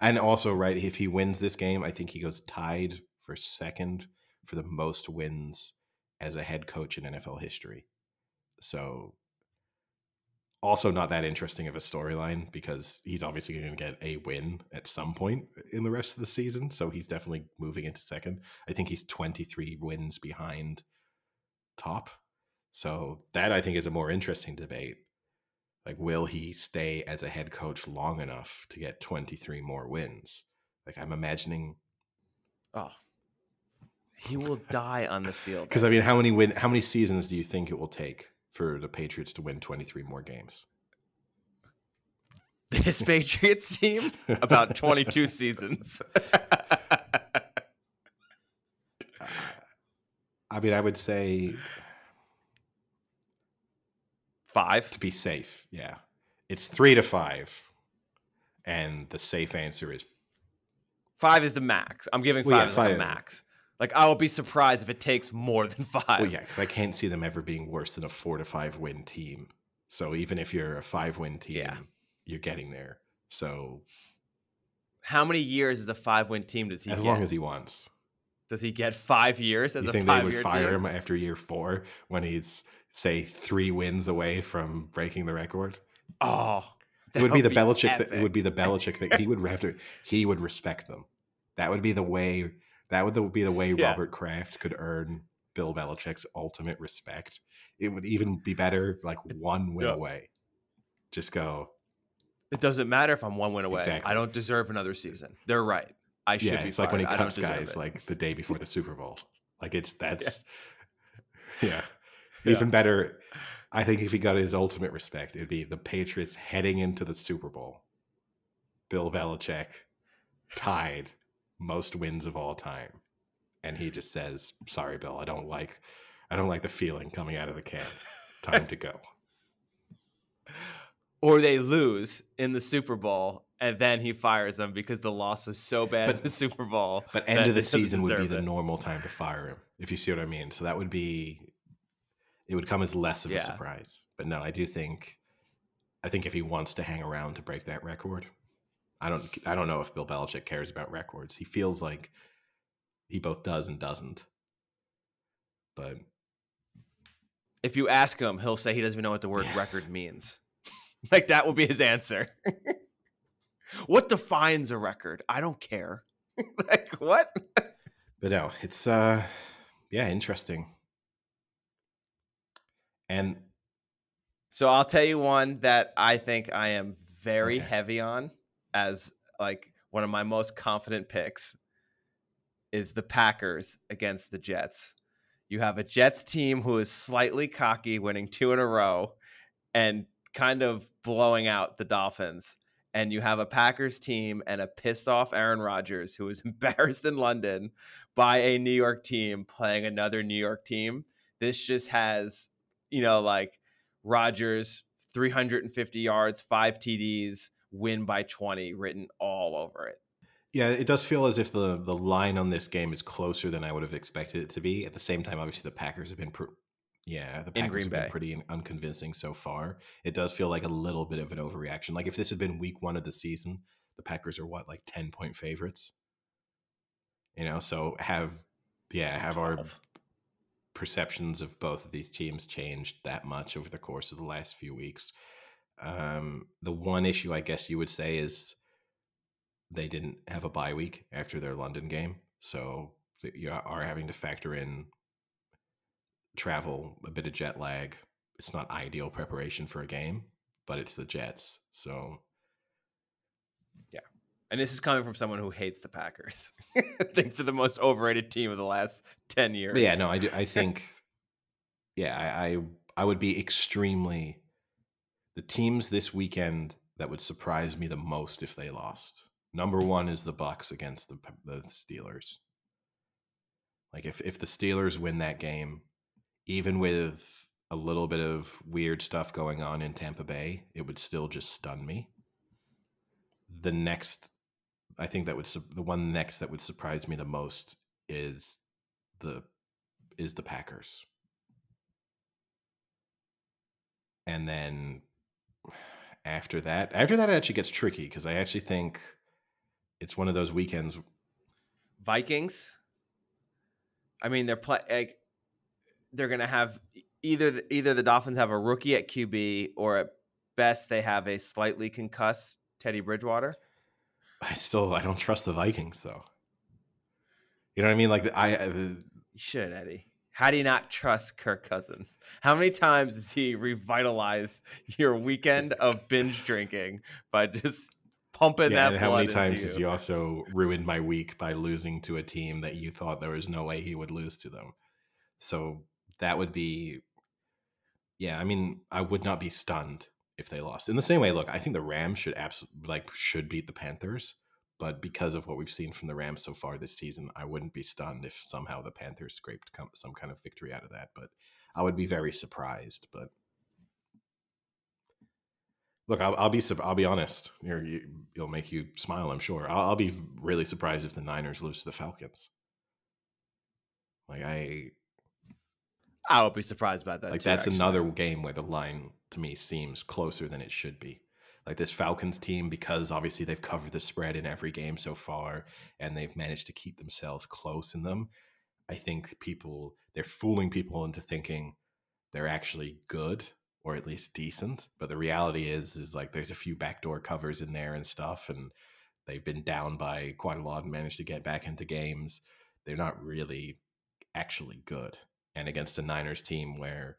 And also, right, if he wins this game, I think he goes tied for second for the most wins as a head coach in NFL history. So, also not that interesting of a storyline because he's obviously going to get a win at some point in the rest of the season. So he's definitely moving into second. I think he's 23 wins behind top. So that I think is a more interesting debate. Like, will he stay as a head coach long enough to get 23 more wins? Like, I'm imagining
Oh, he will die on the field.
because I mean, how many win? How many seasons do you think it will take for the Patriots to win 23 more games?
this Patriots team about twenty-two seasons.
I mean, I would say
Five.
to be safe, yeah, it's three to five, and the safe answer is
Five is the max. I'm giving five
Well, yeah,
as like a max. Like I will be surprised if it takes more than five.
well, yeah, because I can't see them ever being worse than a four to five win team. So even if you're a five win team,
Yeah.
you're getting there. So
How many years is a five-win team does he have
as
get?
long as he wants.
Does he get five years as
you
a
think they would fire
team?
him after year four when he's say three wins away from breaking the record?
Oh,
It would be the Belichick. That, it would be the Belichick that he would have to. He would respect them. That would be the way. That would be the way
Yeah.
Robert Kraft could earn Bill Belichick's ultimate respect. It would even be better like one win
Yeah.
away. Just go.
It doesn't matter if I'm one win away.
Exactly.
I don't deserve another season. They're right. I should
Yeah,
be
it's like when he
fired.
Cuts guys
it.
like the day before the Super Bowl. Like it's that's yeah.
Yeah.
Even better, I think if he got his ultimate respect, it'd be the Patriots heading into the Super Bowl. Bill Belichick tied most wins of all time. And he just says, Sorry, Bill, I don't like I don't like the feeling coming out of the camp. Time to go.
or they lose in the Super Bowl and then he fires him because the loss was so bad
But-
in the Super Bowl.
But end of the season would be
deserve
the
it.
normal time to fire him, if you see what I mean. So that would be, it would come as less of
Yeah.
a surprise. But no, I do think, I think if he wants to hang around to break that record, I don't, I don't know if Bill Belichick cares about records. He feels like he both does and doesn't. But
If you ask him, he'll say he doesn't even know what the word record means. Like that will be his answer. what defines a record? I don't care. like what?
but no, it's uh, yeah, interesting. And
So I'll tell you one that I think I am very
Okay.
heavy on as like one of my most confident picks is the Packers against the Jets. You have a Jets team who is slightly cocky, winning two in a row and kind of blowing out the Dolphins. And you have a Packers team and a pissed off Aaron Rodgers who was embarrassed in London by a New York team playing another New York team. This just has, you know, like Rodgers 350 yards, five TDs, win by 20 written all over it.
Yeah, it does feel as if the the line on this game is closer than I would have expected it to be. At the same time, obviously the Packers have been, pr- yeah, the
In
Packers
Green
have
Bay.
been pretty unconvincing so far. It does feel like a little bit of an overreaction. Like if this had been Week One of the season, the Packers are what like ten point favorites. You know, so have yeah have our perceptions of both of these teams changed that much over the course of the last few weeks. Um, the one issue I guess you would say is they didn't have a bye week after their London game, so you are having to factor in travel, a bit of jet lag. It's not ideal preparation for a game, but it's the Jets, so Yeah.
And this is coming from someone who hates the Packers. Thinks they're the most overrated team of the last 10 years.
But yeah, no, I do. I think, yeah, I, I I would be extremely the teams this weekend that would surprise me the most if they lost. Number one is the Bucks against the the Steelers. Like if if the Steelers win that game, even with a little bit of weird stuff going on in Tampa Bay, it would still just stun me. The next, I think that would the one next that would surprise me the most is the is the Packers. And then after that, after that it actually gets tricky because I actually think it's one of those weekends.
Vikings. I mean, they're play like they're gonna have either the- either the Dolphins have a rookie at QB or at best they have a slightly concussed Teddy Bridgewater.
I still I don't trust the Vikings though. You know what I mean? Like I, I the,
You should, Eddie. How do you not trust Kirk Cousins? How many times does he revitalize your weekend of binge drinking by just pumping
yeah,
that
and how many times has he also ruined my week by losing to a team that you thought there was no way he would lose to them? So that would be, yeah. I mean, I would not be stunned if they lost. In the same way, look, I think the Rams should absolutely like should beat the Panthers, but because of what we've seen from the Rams so far this season, I wouldn't be stunned if somehow the Panthers scraped com- some kind of victory out of that. But I would be very surprised. But look, I'll, I'll be I'll be honest. You're, you, it'll make you smile, I'm sure. I'll, I'll be really surprised if the Niners lose to the Falcons. Like I
I would be surprised by that.
like
too,
that's
actually.
another game where the line to me seems closer than it should be. Like this Falcons team, because obviously they've covered the spread in every game so far, and they've managed to keep themselves close in them. I think people they're fooling people into thinking they're actually good or at least decent. But the reality is, is like there's a few backdoor covers in there and stuff, and they've been down by quite a lot and managed to get back into games. They're not really actually good. And against a Niners team where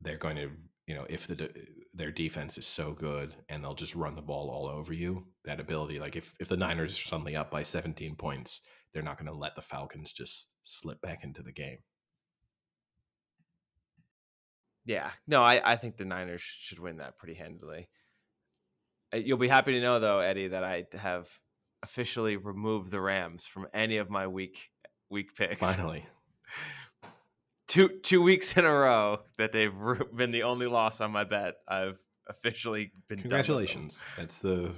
they're going to, you know, if the de- their defense is so good and they'll just run the ball all over you, that ability, like if if the Niners are suddenly up by 17 points, they're not going to let the Falcons just slip back into the game.
Yeah, no, I, I think the Niners should win that pretty handily. Uh, You'll be happy to know, though, Eddie, that I have officially removed the Rams from any of my week week picks.
Finally,
two two weeks in a row that they've been the only loss on my bet. I've officially been
congratulations. That's the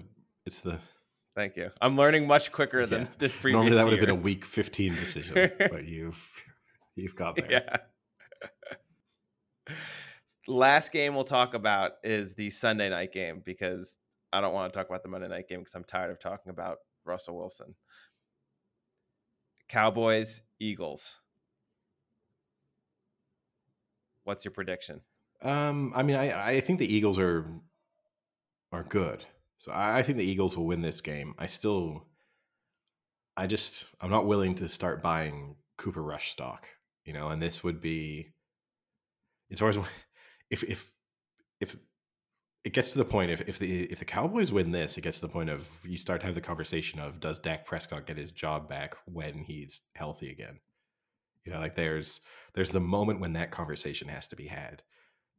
It's the
Thank you. I'm learning much quicker than the previous
normally that would have been a week 15 decision, but you've you've got there.
Yeah. Last game we'll talk about is the Sunday night game because I don't want to talk about the Monday night game because I'm tired of talking about Russell Wilson. Cowboys, Eagles. What's your prediction?
Um, I mean, I, I think the Eagles are are good. So I, I think the Eagles will win this game. I still, I just, I'm not willing to start buying Cooper Rush stock. You know, and this would be. It's always if if if it gets to the point if if the if the Cowboys win this, it gets to the point of you start to have the conversation of does Dak Prescott get his job back when he's healthy again? You know, like there's there's the moment when that conversation has to be had.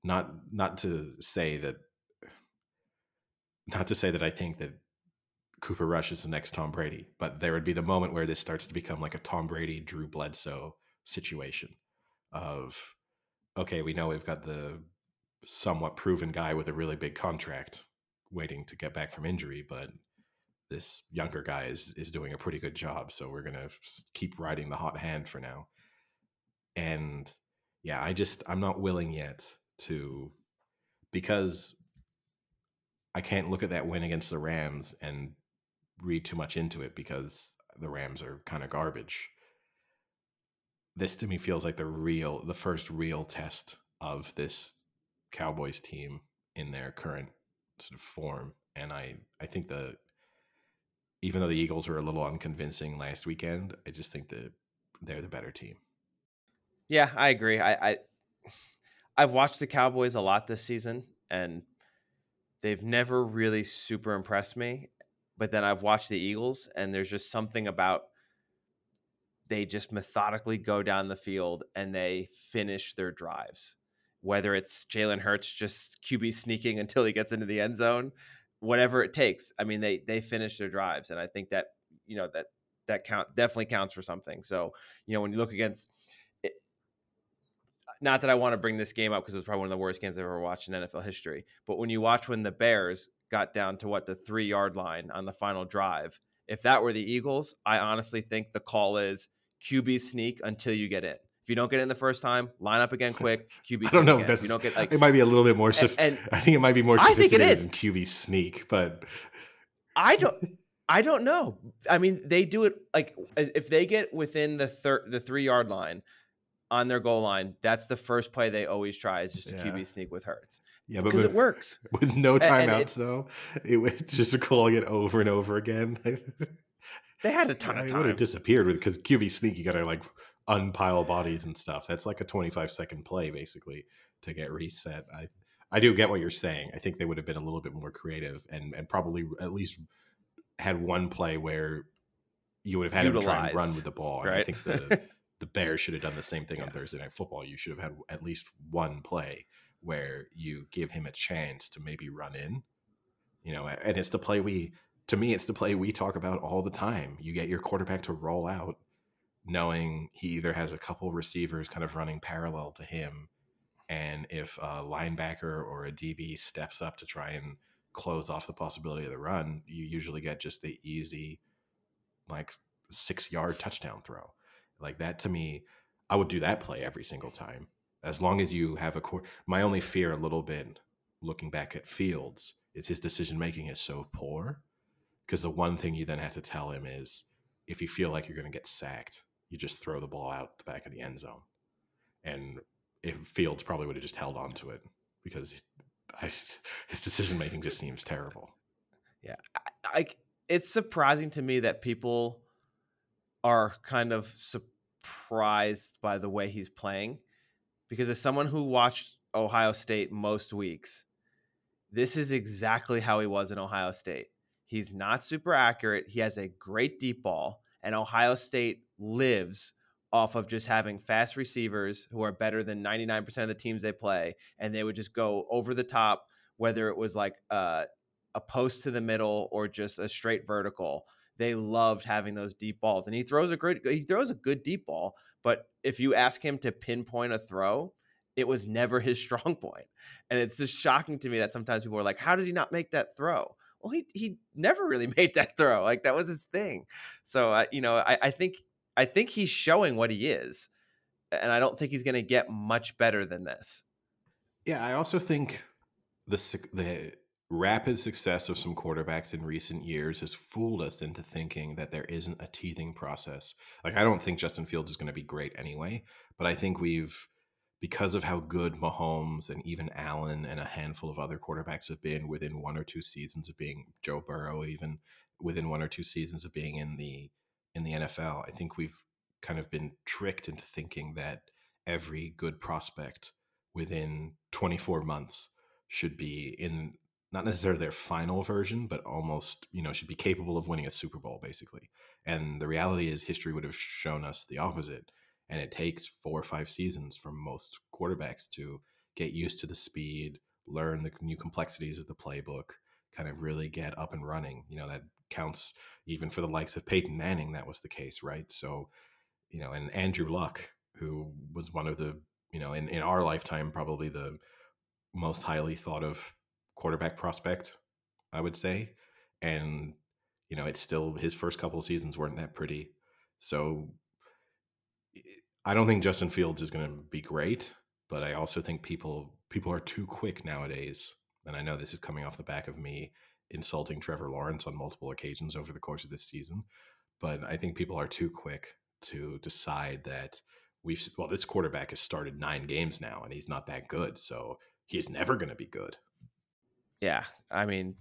Not not to say that not to say that I think that Cooper Rush is the next Tom Brady, but there would be the moment where this starts to become like a Tom Brady, Drew Bledsoe situation of okay, we know we've got the somewhat proven guy with a really big contract waiting to get back from injury, but this younger guy is is doing a pretty good job, so we're gonna keep riding the hot hand for now. And yeah, I just I'm not willing yet to because I can't look at that win against the Rams and read too much into it because the Rams are kind of garbage. This to me feels like the real, the first real test of this Cowboys team in their current sort of form. And I, I think that even though the Eagles were a little unconvincing last weekend, I just think that they're the better team.
Yeah, I agree. I, I I've watched the Cowboys a lot this season, and they've never really super impressed me. But then I've watched the Eagles, and there's just something about they just methodically go down the field and they finish their drives. Whether it's Jalen Hurts just QB sneaking until he gets into the end zone, whatever it takes. I mean, they they finish their drives, and I think that you know that that count definitely counts for something. So you know when you look against not that I want to bring this game up because it was probably one of the worst games I've ever watched in NFL history. But when you watch when the Bears got down to what the three yard line on the final drive, if that were the Eagles, I honestly think the call is QB sneak until you get in. If you don't get in the first time, line up again quick. QB.
I don't know
sneak
if that's.
You don't get like.
it might be a little bit more. Sof-
and
I think it might be more
I think it
sophisticated than QB sneak, but
I don't. I don't know. I mean, they do it like if they get within the third, the three yard line on their goal line. That's the first play they always try is just a
Yeah.
QB sneak with Hurts
yeah, but
because it works.
with no timeouts though, it was just calling it over and over again.
They had a ton of
it would have disappeared with because QB sneak you got to like unpile bodies and stuff. That's like a twenty five second play basically to get reset. I I do get what you're saying. I think they would have been a little bit more creative and and probably at least had one play where you would have had him try and run with the ball. And I think the the Bears should have done the same thing on Thursday Night Football. You should have had at least one play where you give him a chance to maybe run in. You know, and it's the play we to me it's the play we talk about all the time. You get your quarterback to roll out knowing he either has a couple receivers kind of running parallel to him and if a linebacker or a DB steps up to try and close off the possibility of the run, you usually get just the easy like 6-yard touchdown throw. Like that to me, I would do that play every single time. As long as you have a core my only fear a little bit looking back at Fields is his decision making is so poor because the one thing you then have to tell him is if you feel like you're going to get sacked, you just throw the ball out the back of the end zone. And if Fields probably would have just held on to it because I, his decision making just seems terrible. Yeah.
I, it's surprising to me that people are kind of surprised by the way he's playing because as someone who watched Ohio State most weeks, this is exactly how he was in Ohio State. He's not super accurate. He has a great deep ball, and Ohio State lives off of just having fast receivers who are better than 99% of the teams they play, and they would just go over the top, whether it was like uh, a post to the middle or just a straight vertical. They loved having those deep balls, and he throws a great he throws a good deep ball. But if you ask him to pinpoint a throw, it was never his strong point. point, and it's just shocking to me that sometimes people are like, "How did he not make that throw?" Well, he he never really made that throw. Like that was his thing. So uh, you know, I, I think I think he's showing what he is, and I don't think he's going to get much better than this.
Yeah, I also think the the rapid success of some quarterbacks in recent years has fooled us into thinking that there isn't a teething process. Like I don't think Justin Fields is going to be great anyway, but I think we've because of how good Mahomes and even Allen and a handful of other quarterbacks have been within one or two seasons of being Joe Burrow, even within one or two seasons of being in the in the NFL, I think we've kind of been tricked into thinking that every good prospect within 24 months should be in not necessarily their final version, but almost, you know, should be capable of winning a Super Bowl, basically. And the reality is, history would have shown us the opposite. And it takes four or five seasons for most quarterbacks to get used to the speed, learn the new complexities of the playbook, kind of really get up and running. You know, that counts even for the likes of Peyton Manning, that was the case, right? So, you know, and Andrew Luck, who was one of the, you know, in, in our lifetime, probably the most highly thought of quarterback prospect, I would say. And, you know, it's still his first couple of seasons weren't that pretty. So I don't think Justin Fields is going to be great, but I also think people people are too quick nowadays. And I know this is coming off the back of me insulting Trevor Lawrence on multiple occasions over the course of this season, but I think people are too quick to decide that we've well this quarterback has started 9 games now and he's not that good. So he's never going to be good.
Yeah, I mean,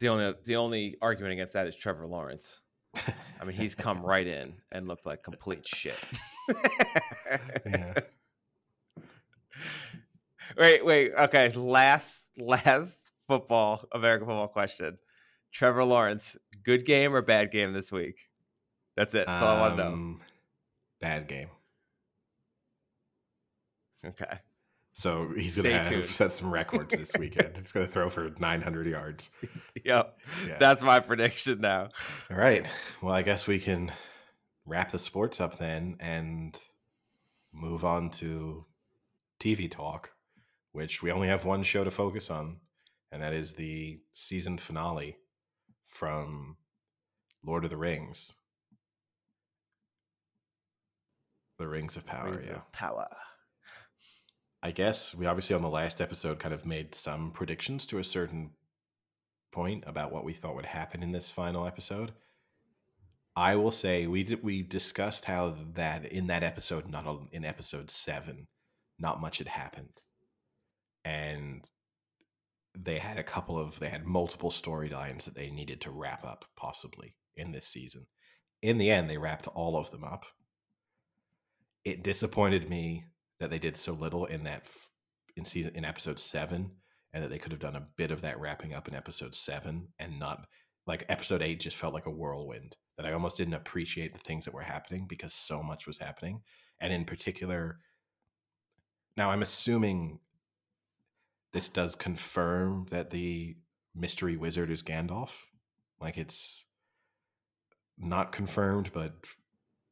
the only the only argument against that is Trevor Lawrence. I mean, he's come right in and looked like complete shit.
yeah.
Wait, wait. Okay, last last football American football question. Trevor Lawrence, good game or bad game this week? That's it. That's all I want to know.
Um, Bad game.
Okay.
So he's
Stay
going to
tuned.
set some records this weekend. he's going to throw for 900 yards.
Yep.
Yeah.
That's my prediction now.
All right. Well, I guess we can wrap the sports up then and move on to TV talk, which we only have one show to focus on, and that is the season finale from Lord of the Rings. The Rings of Power,
Rings
yeah.
of Power.
I guess we obviously on the last episode kind of made some predictions to a certain point about what we thought would happen in this final episode. I will say we we discussed how that in that episode, not in episode seven, not much had happened, and they had a couple of they had multiple storylines that they needed to wrap up possibly in this season. In the end, they wrapped all of them up. It disappointed me that they did so little in that f- in season in episode seven, and that they could have done a bit of that wrapping up in episode seven, and not like episode eight just felt like a whirlwind that I almost didn't appreciate the things that were happening because so much was happening, and in particular. Now I'm assuming this does confirm that the mystery wizard is Gandalf. Like it's not confirmed, but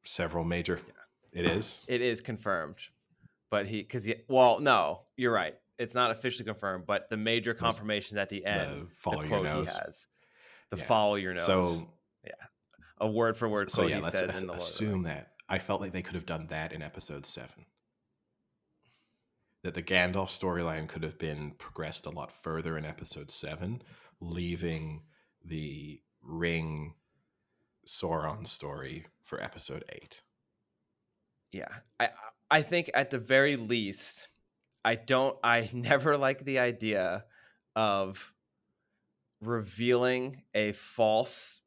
several major. It is.
It is confirmed, but he because he well no, you're right. It's not officially confirmed, but the major confirmations at the end,
follow
the
your
quote he has, the
Yeah.
follow your nose,
So yeah
a word for word
so
quote
yeah,
he
let's
says
a-
in the Lord of the
assume that. I felt like they could have done that in episode seven. That the Gandalf storyline could have been progressed a lot further in episode seven, leaving the ring Sauron story for episode eight.
Yeah, I I think at the very least, I don't. I never like the idea of revealing a false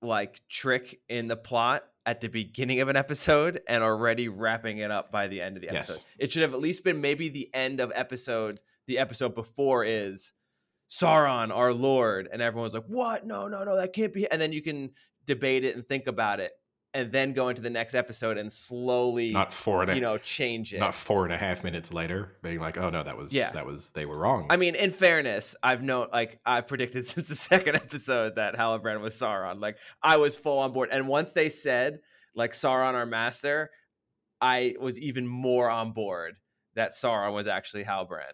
like trick in the plot at the beginning of an episode and already wrapping it up by the end of the
Yes.
episode. It should have at least been maybe the end of episode. The episode before is Sauron, our lord, and everyone's like, "What? No, no, no, that can't be." And then you can debate it and think about it, and then go into the next episode and slowly,
Not four and a,
you know, change it.
not four and a half minutes later, being like, "Oh no, that was
Yeah.
that was they were wrong."
I mean, in fairness, I've known, like, I've predicted since the second episode that Halbrand was Sauron. Like, I was full on board. And once they said, like, Sauron, our master, I was even more on board that Sauron was actually Halbrand.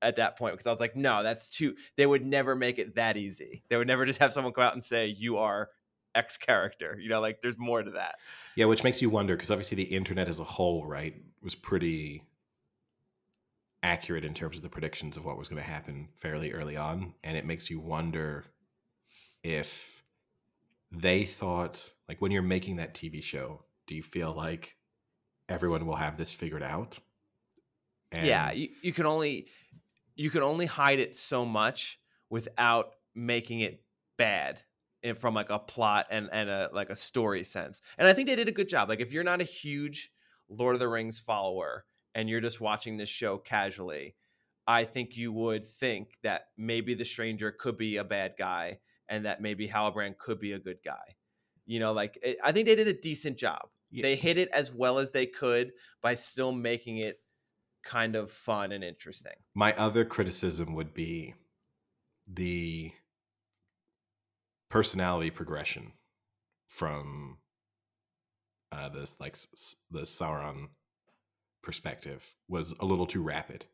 at that point because I was like, no, that's too. They would never make it that easy. They would never just have someone come out and say you are X character. You know, like there's more to that.
Yeah, which makes you wonder because obviously the internet as a whole, right, was pretty accurate in terms of the predictions of what was going to happen fairly early on, and it makes you wonder if they thought like when you're making that TV show, do you feel like everyone will have this figured out?
yeah, you, you can only you can only hide it so much without making it bad and from like a plot and and a like a story sense. And I think they did a good job. Like if you're not a huge Lord of the Rings follower and you're just watching this show casually, I think you would think that maybe the stranger could be a bad guy and that maybe Halbrand could be a good guy. You know, like it, I think they did a decent job.
Yeah.
They hit it as well as they could by still making it kind of fun and interesting.
My other criticism would be the personality progression from uh, this like s- the Sauron perspective was a little too rapid.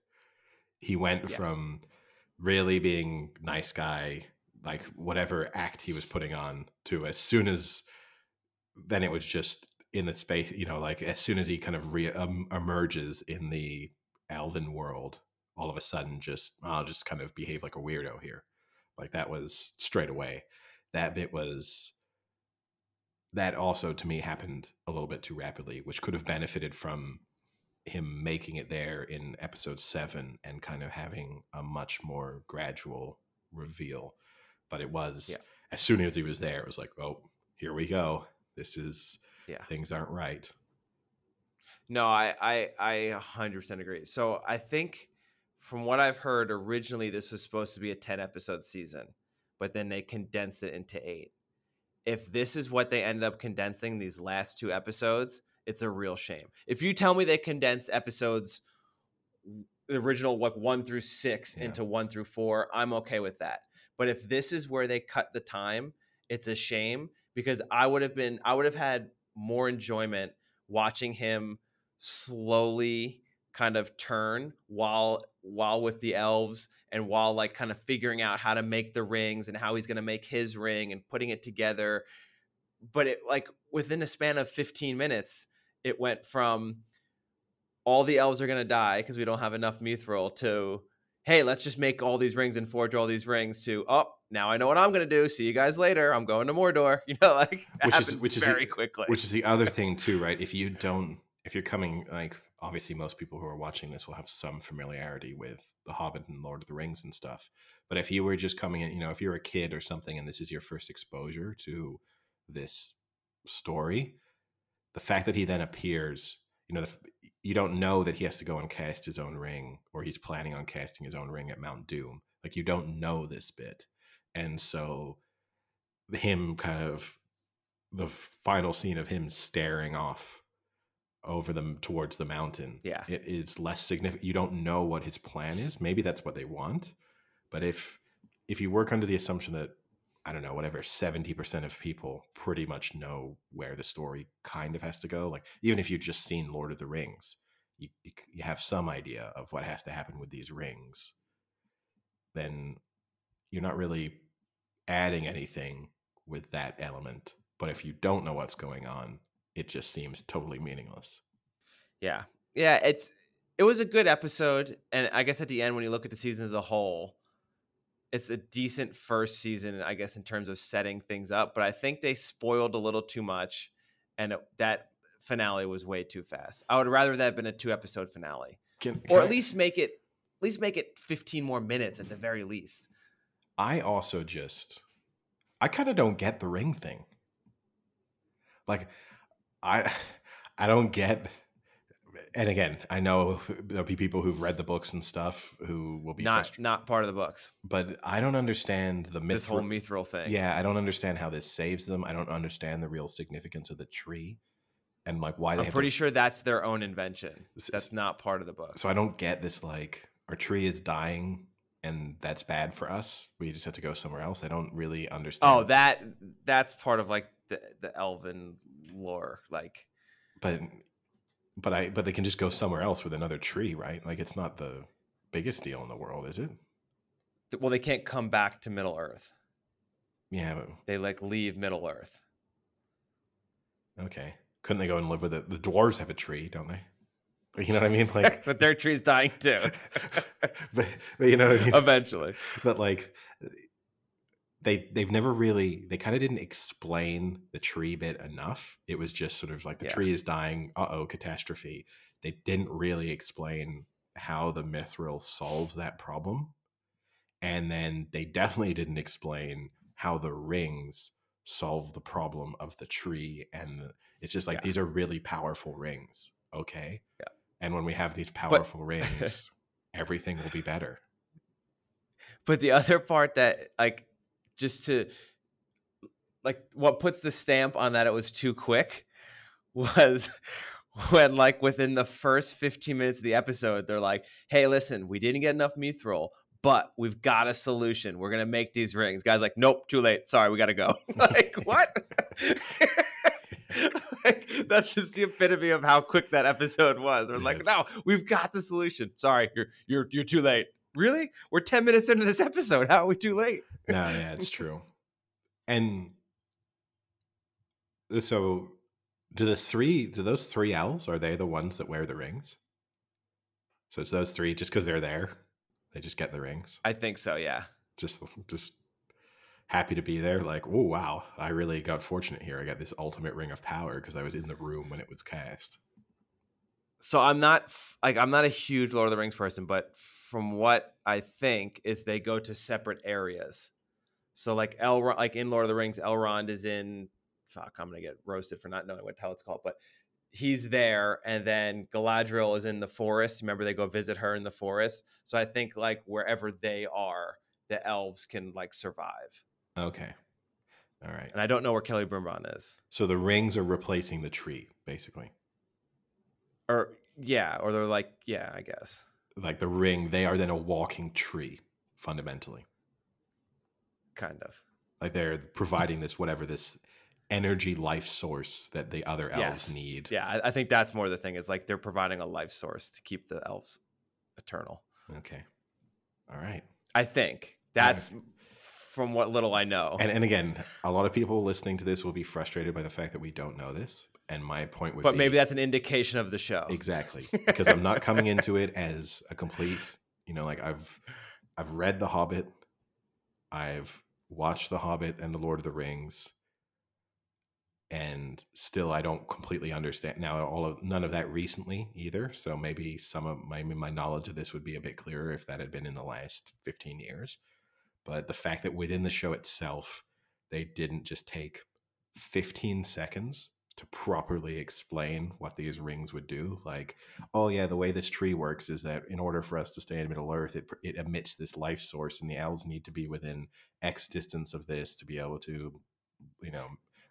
He went
Yes.
from really being nice guy, like whatever act he was putting on, to as soon as then it was just in the space, you know, like as soon as he kind of re um, emerges in the elven world, all of a sudden, just I'll just kind of behave like a weirdo here. Like that was straight away. That bit was that also to me happened a little bit too rapidly, which could have benefited from him making it there in episode seven and kind of having a much more gradual reveal. But it was
Yeah.
as soon as he was there, it was like, oh, here we go. This is
Yeah.
things aren't right.
No, I I I 100% agree. So I think from what I've heard originally this was supposed to be a 10 episode season, but then they condense it into 8. If this is what they ended up condensing these last two episodes, it's a real shame. If you tell me they condensed episodes the original like 1 through 6
Yeah.
into 1 through 4, I'm okay with that. But if this is where they cut the time, it's a shame because I would have been I would have had more enjoyment watching him slowly kind of turn while while with the elves and while like kind of figuring out how to make the rings and how he's going to make his ring and putting it together but it like within a span of 15 minutes it went from all the elves are going to die because we don't have enough mithril to hey let's just make all these rings and forge all these rings to oh now i know what i'm going to do. See you guys later. I'm going to mordor. You know like
Which is- which is-
very quickly.
Which is the other thing too, right? If you don't, if you're coming, like obviously most people who are watching this will have some familiarity with The Hobbit and Lord of the Rings and stuff. But if you were just coming in, you know, if you're a kid or something and this is your first exposure to this story, the fact that he then appears, you know, the, you don't know that he has to go and cast his own ring or he's planning on casting his own ring at Mount Doom. Like you don't know this bit. And so him kind of the final scene of him staring off over them towards the mountain
Yeah.
it is less significant you don't know what his plan is maybe that's what they want but if if you work under the assumption that i don't know whatever 70% of people pretty much know where the story kind of has to go like even if you've just seen lord of the rings you, you, you have some idea of what has to happen with these rings then you're not really adding anything with that element. But if you don't know what's going on, it just seems totally meaningless.
Yeah. Yeah, it's it was a good episode and I guess at the end when you look at the season as a whole, it's a decent first season I guess in terms of setting things up, but I think they spoiled a little too much and it, that finale was way too fast. I would rather that have been a two episode finale
Can,
or at
I-
least make it at least make it 15 more minutes at the very least.
I also just I kind of don't get the ring thing. Like I I don't get and again, I know there'll be people who've read the books and stuff who will be
Not
frustrated,
not part of the books.
but I don't understand the myth.
This whole mithril thing.
Yeah, I don't understand how this saves them. I don't understand the real significance of the tree and like why
I'm pretty
to,
sure that's their own invention. That's not part of the book.
So I don't get this like our tree is dying and that's bad for us. We just have to go somewhere else. I don't really understand.
Oh, that that's part of like the the elven lore. Like,
but but I but they can just go somewhere else with another tree, right? Like it's not the biggest deal in the world, is it?
Well, they can't come back to Middle Earth.
Yeah, but
They like leave Middle Earth.
okay. Couldn't they go and live with it? The dwarves have a tree, don't they? You know what I mean? Like,
but their tree's dying too.
but, but you know I mean?
Eventually.
but like they they've never really they kind of didn't explain the tree bit enough it was just sort of like the
Yeah.
tree is dying uh-oh catastrophe they didn't really explain how the mithril solves that problem and then they definitely didn't explain how the rings solve the problem of the tree and the, it's just like
Yeah.
these are really powerful rings okay
Yeah.
and when we have these powerful rings everything will be better
But the other part that like just to like what puts the stamp on that it was too quick was when like within the first 15 minutes of the episode they're like, "Hey, listen, we didn't get enough mithril, but we've got a solution. We're to make these rings." Guys like, "Nope, too late. Sorry, we got to go." like, what? like, that's just the epitome of how quick that episode was. We're like, "No, we've got the solution. Sorry, you're you're you're too late." Really? We're 10 minutes into this episode. How are we too late?
no, yeah, it's true. And uh, so, do the three, do those three owls, are they the ones that wear the rings? So it's those three, just because they're there, they just get the rings.
I think so, yeah.
Just, just happy to be there. Like, oh wow, I really got fortunate here. I got this ultimate ring of power because I was in the room when it was cast.
So I'm not like I'm not a huge Lord of the Rings person, but from what I think is they go to separate areas. So like Elrond, like in Lord of the Rings, Elrond is in. Fuck, I'm gonna get roasted for not knowing what the hell it's called, but he's there, and then Galadriel is in the forest. Remember, they go visit her in the forest. So I think like wherever they are, the elves can like survive.
Okay, all right.
And I don't know where Celebrimbor is,
So the rings are replacing the tree, basically.
Or yeah, or they're like yeah, I guess.
Like the ring, they are then a walking tree, fundamentally.
kind of.
like they're providing this whatever this energy life source that the other elves
Yes.
need
Yeah, I, I think that's more the thing is like they're providing a life source to keep the elves eternal.
okay all right
I think that's from what little I know.
and, and again a lot of people listening to this will be frustrated by the fact that we don't know this and my point would be.
but
be
maybe that's an indication of the show.
exactly because i'm not coming into it as a complete you know like i've i've read the hobbit i've watched the hobbit and the lord of the rings and still i don't completely understand now all of none of that recently either so maybe some of my my knowledge of this would be a bit clearer if that had been in the last 15 years but the fact that within the show itself they didn't just take 15 seconds to properly explain what these rings would do like oh yeah the way this tree works is that in order for us to stay in middle earth it, it emits this life source and the elves need to be within x distance of this to be able to you know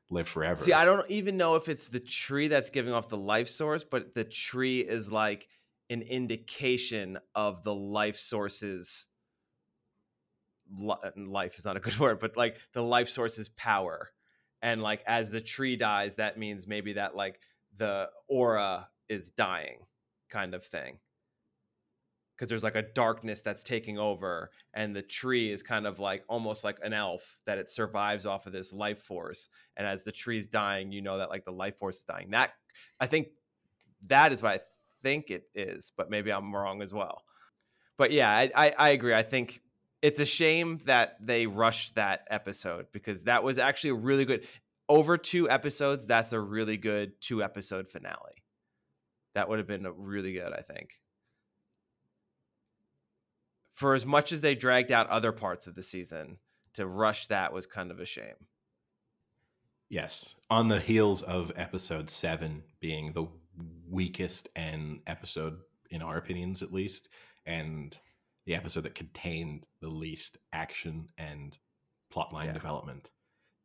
live forever
See, I don't even know if it's the tree that's giving off the life source, but the tree is like an indication of the life source's life is not a good word, but like the life source's power. And like as the tree dies, that means maybe that like the aura is dying kind of thing. Because there's like a darkness that's taking over, and the tree is kind of like almost like an elf that it survives off of this life force and as the tree's dying you know that like the life force is dying. That i think that is what i think it is but maybe i'm wrong as well. But yeah i i, I agree. I think it's a shame that they rushed that episode because that was actually a really good over two episodes that's a really good two episode finale. That would have been really good i think. For as much as they dragged out other parts of the season to rush that was kind of a shame.
Yes on the heels of episode 7 being the weakest and episode in our opinions at least and the episode that contained the least action and plotline
Yeah.
development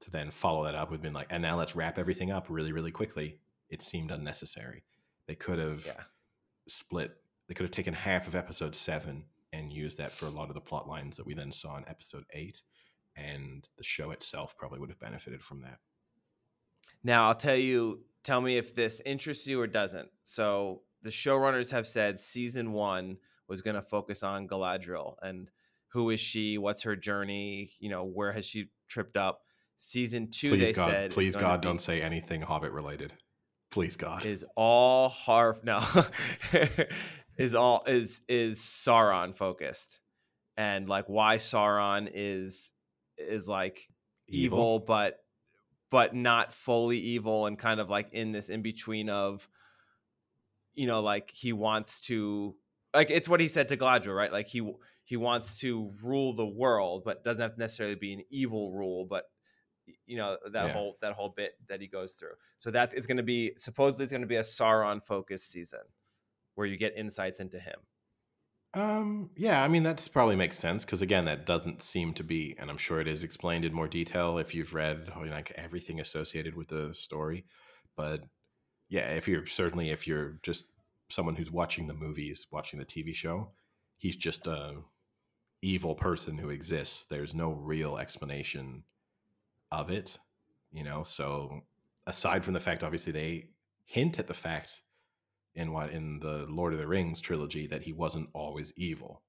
to then follow that up with being like and now let's wrap everything up really really quickly it seemed unnecessary they could have
yeah
split they could have taken half of episode 7 and used that for a lot of the plot lines that we then saw in episode 8 and the show itself probably would have benefited from that
Now I'll tell you, tell me if this interests you or doesn't. So the showrunners have said season one was going to focus on Galadriel and who is she, what's her journey, you know, where has she tripped up. Season two,
please
they
God,
said,
please God, don't say anything Hobbit related. Please God.
is all Harf no is all is is Sauron focused and like why Sauron is is like evil, but but not fully evil and kind of like in this in between of you know like he wants to like it's what he said to Galadriel right like he he wants to rule the world but doesn't have to necessarily be an evil rule but you know that
Yeah.
whole that whole bit that he goes through so that's it's going to be supposedly it's going to be a Sauron focused season where you get insights into him
Um, yeah, I mean that's probably makes sense because again, that doesn't seem to be, and I'm sure it is explained in more detail if you've read oh, like everything associated with the story. But yeah, if you're certainly if you're just someone who's watching the movies, watching the TV show, he's just a evil person who exists. There's no real explanation of it, you know. So aside from the fact, obviously, they hint at the fact in what in the Lord of the Rings trilogy that he wasn't always evil.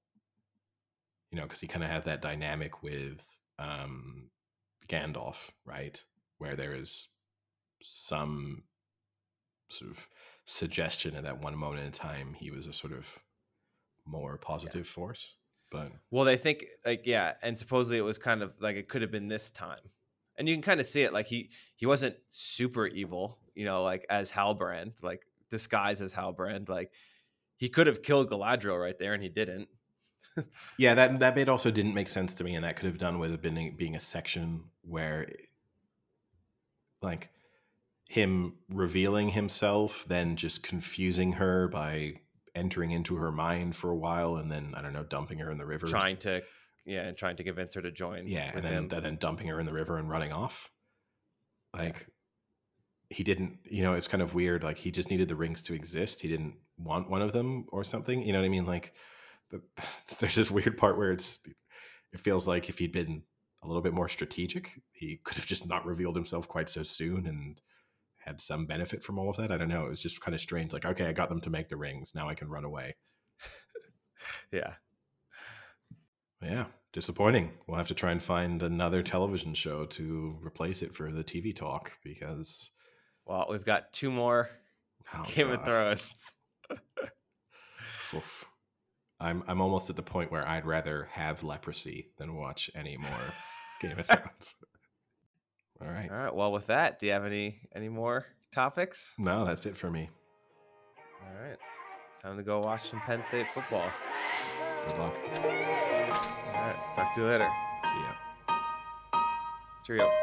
You know, because he kind of had that dynamic with um, Gandalf, right, where there is some sort of suggestion at that one moment in time he was a sort of more positive force. But
Well, they think like yeah, and supposedly it was kind of like it could have been this time, and you can kind of see it. Like he he wasn't super evil, you know, like as Halbrand, like disguised as Halbrand. Like he could have killed Galadriel right there, and he didn't.
yeah, that that bit also didn't make sense to me, and that could have done with it being being a section where, like, him revealing himself, then just confusing her by entering into her mind for a while, and then I don't know, dumping her in the river,
Trying to yeah, and trying to convince her to join.
yeah, and then
him.
and then dumping her in the river and running off. Like he didn't, you know, it's kind of weird. Like he just needed the rings to exist. He didn't want one of them or something. You know what I mean? Like the, there's this weird part where it's it feels like if he'd been a little bit more strategic, he could have just not revealed himself quite so soon and had some benefit from all of that. I don't know. It was just kind of strange. Like, okay, I got them to make the rings. Now I can run away.
yeah,
Yeah, disappointing. We'll have to try and find another television show to replace it for the TV talk because
well, we've got two more
oh,
Game of Thrones.
Oof. I'm I'm almost at the point where I'd rather have leprosy than watch any more Game of Thrones. All right.
All right. Well, with that, do you have any any more topics?
No, that's it for me.
All right. Time to go watch some Penn State football.
Good luck.
All right. Talk to you later.
See ya.
Cheerio.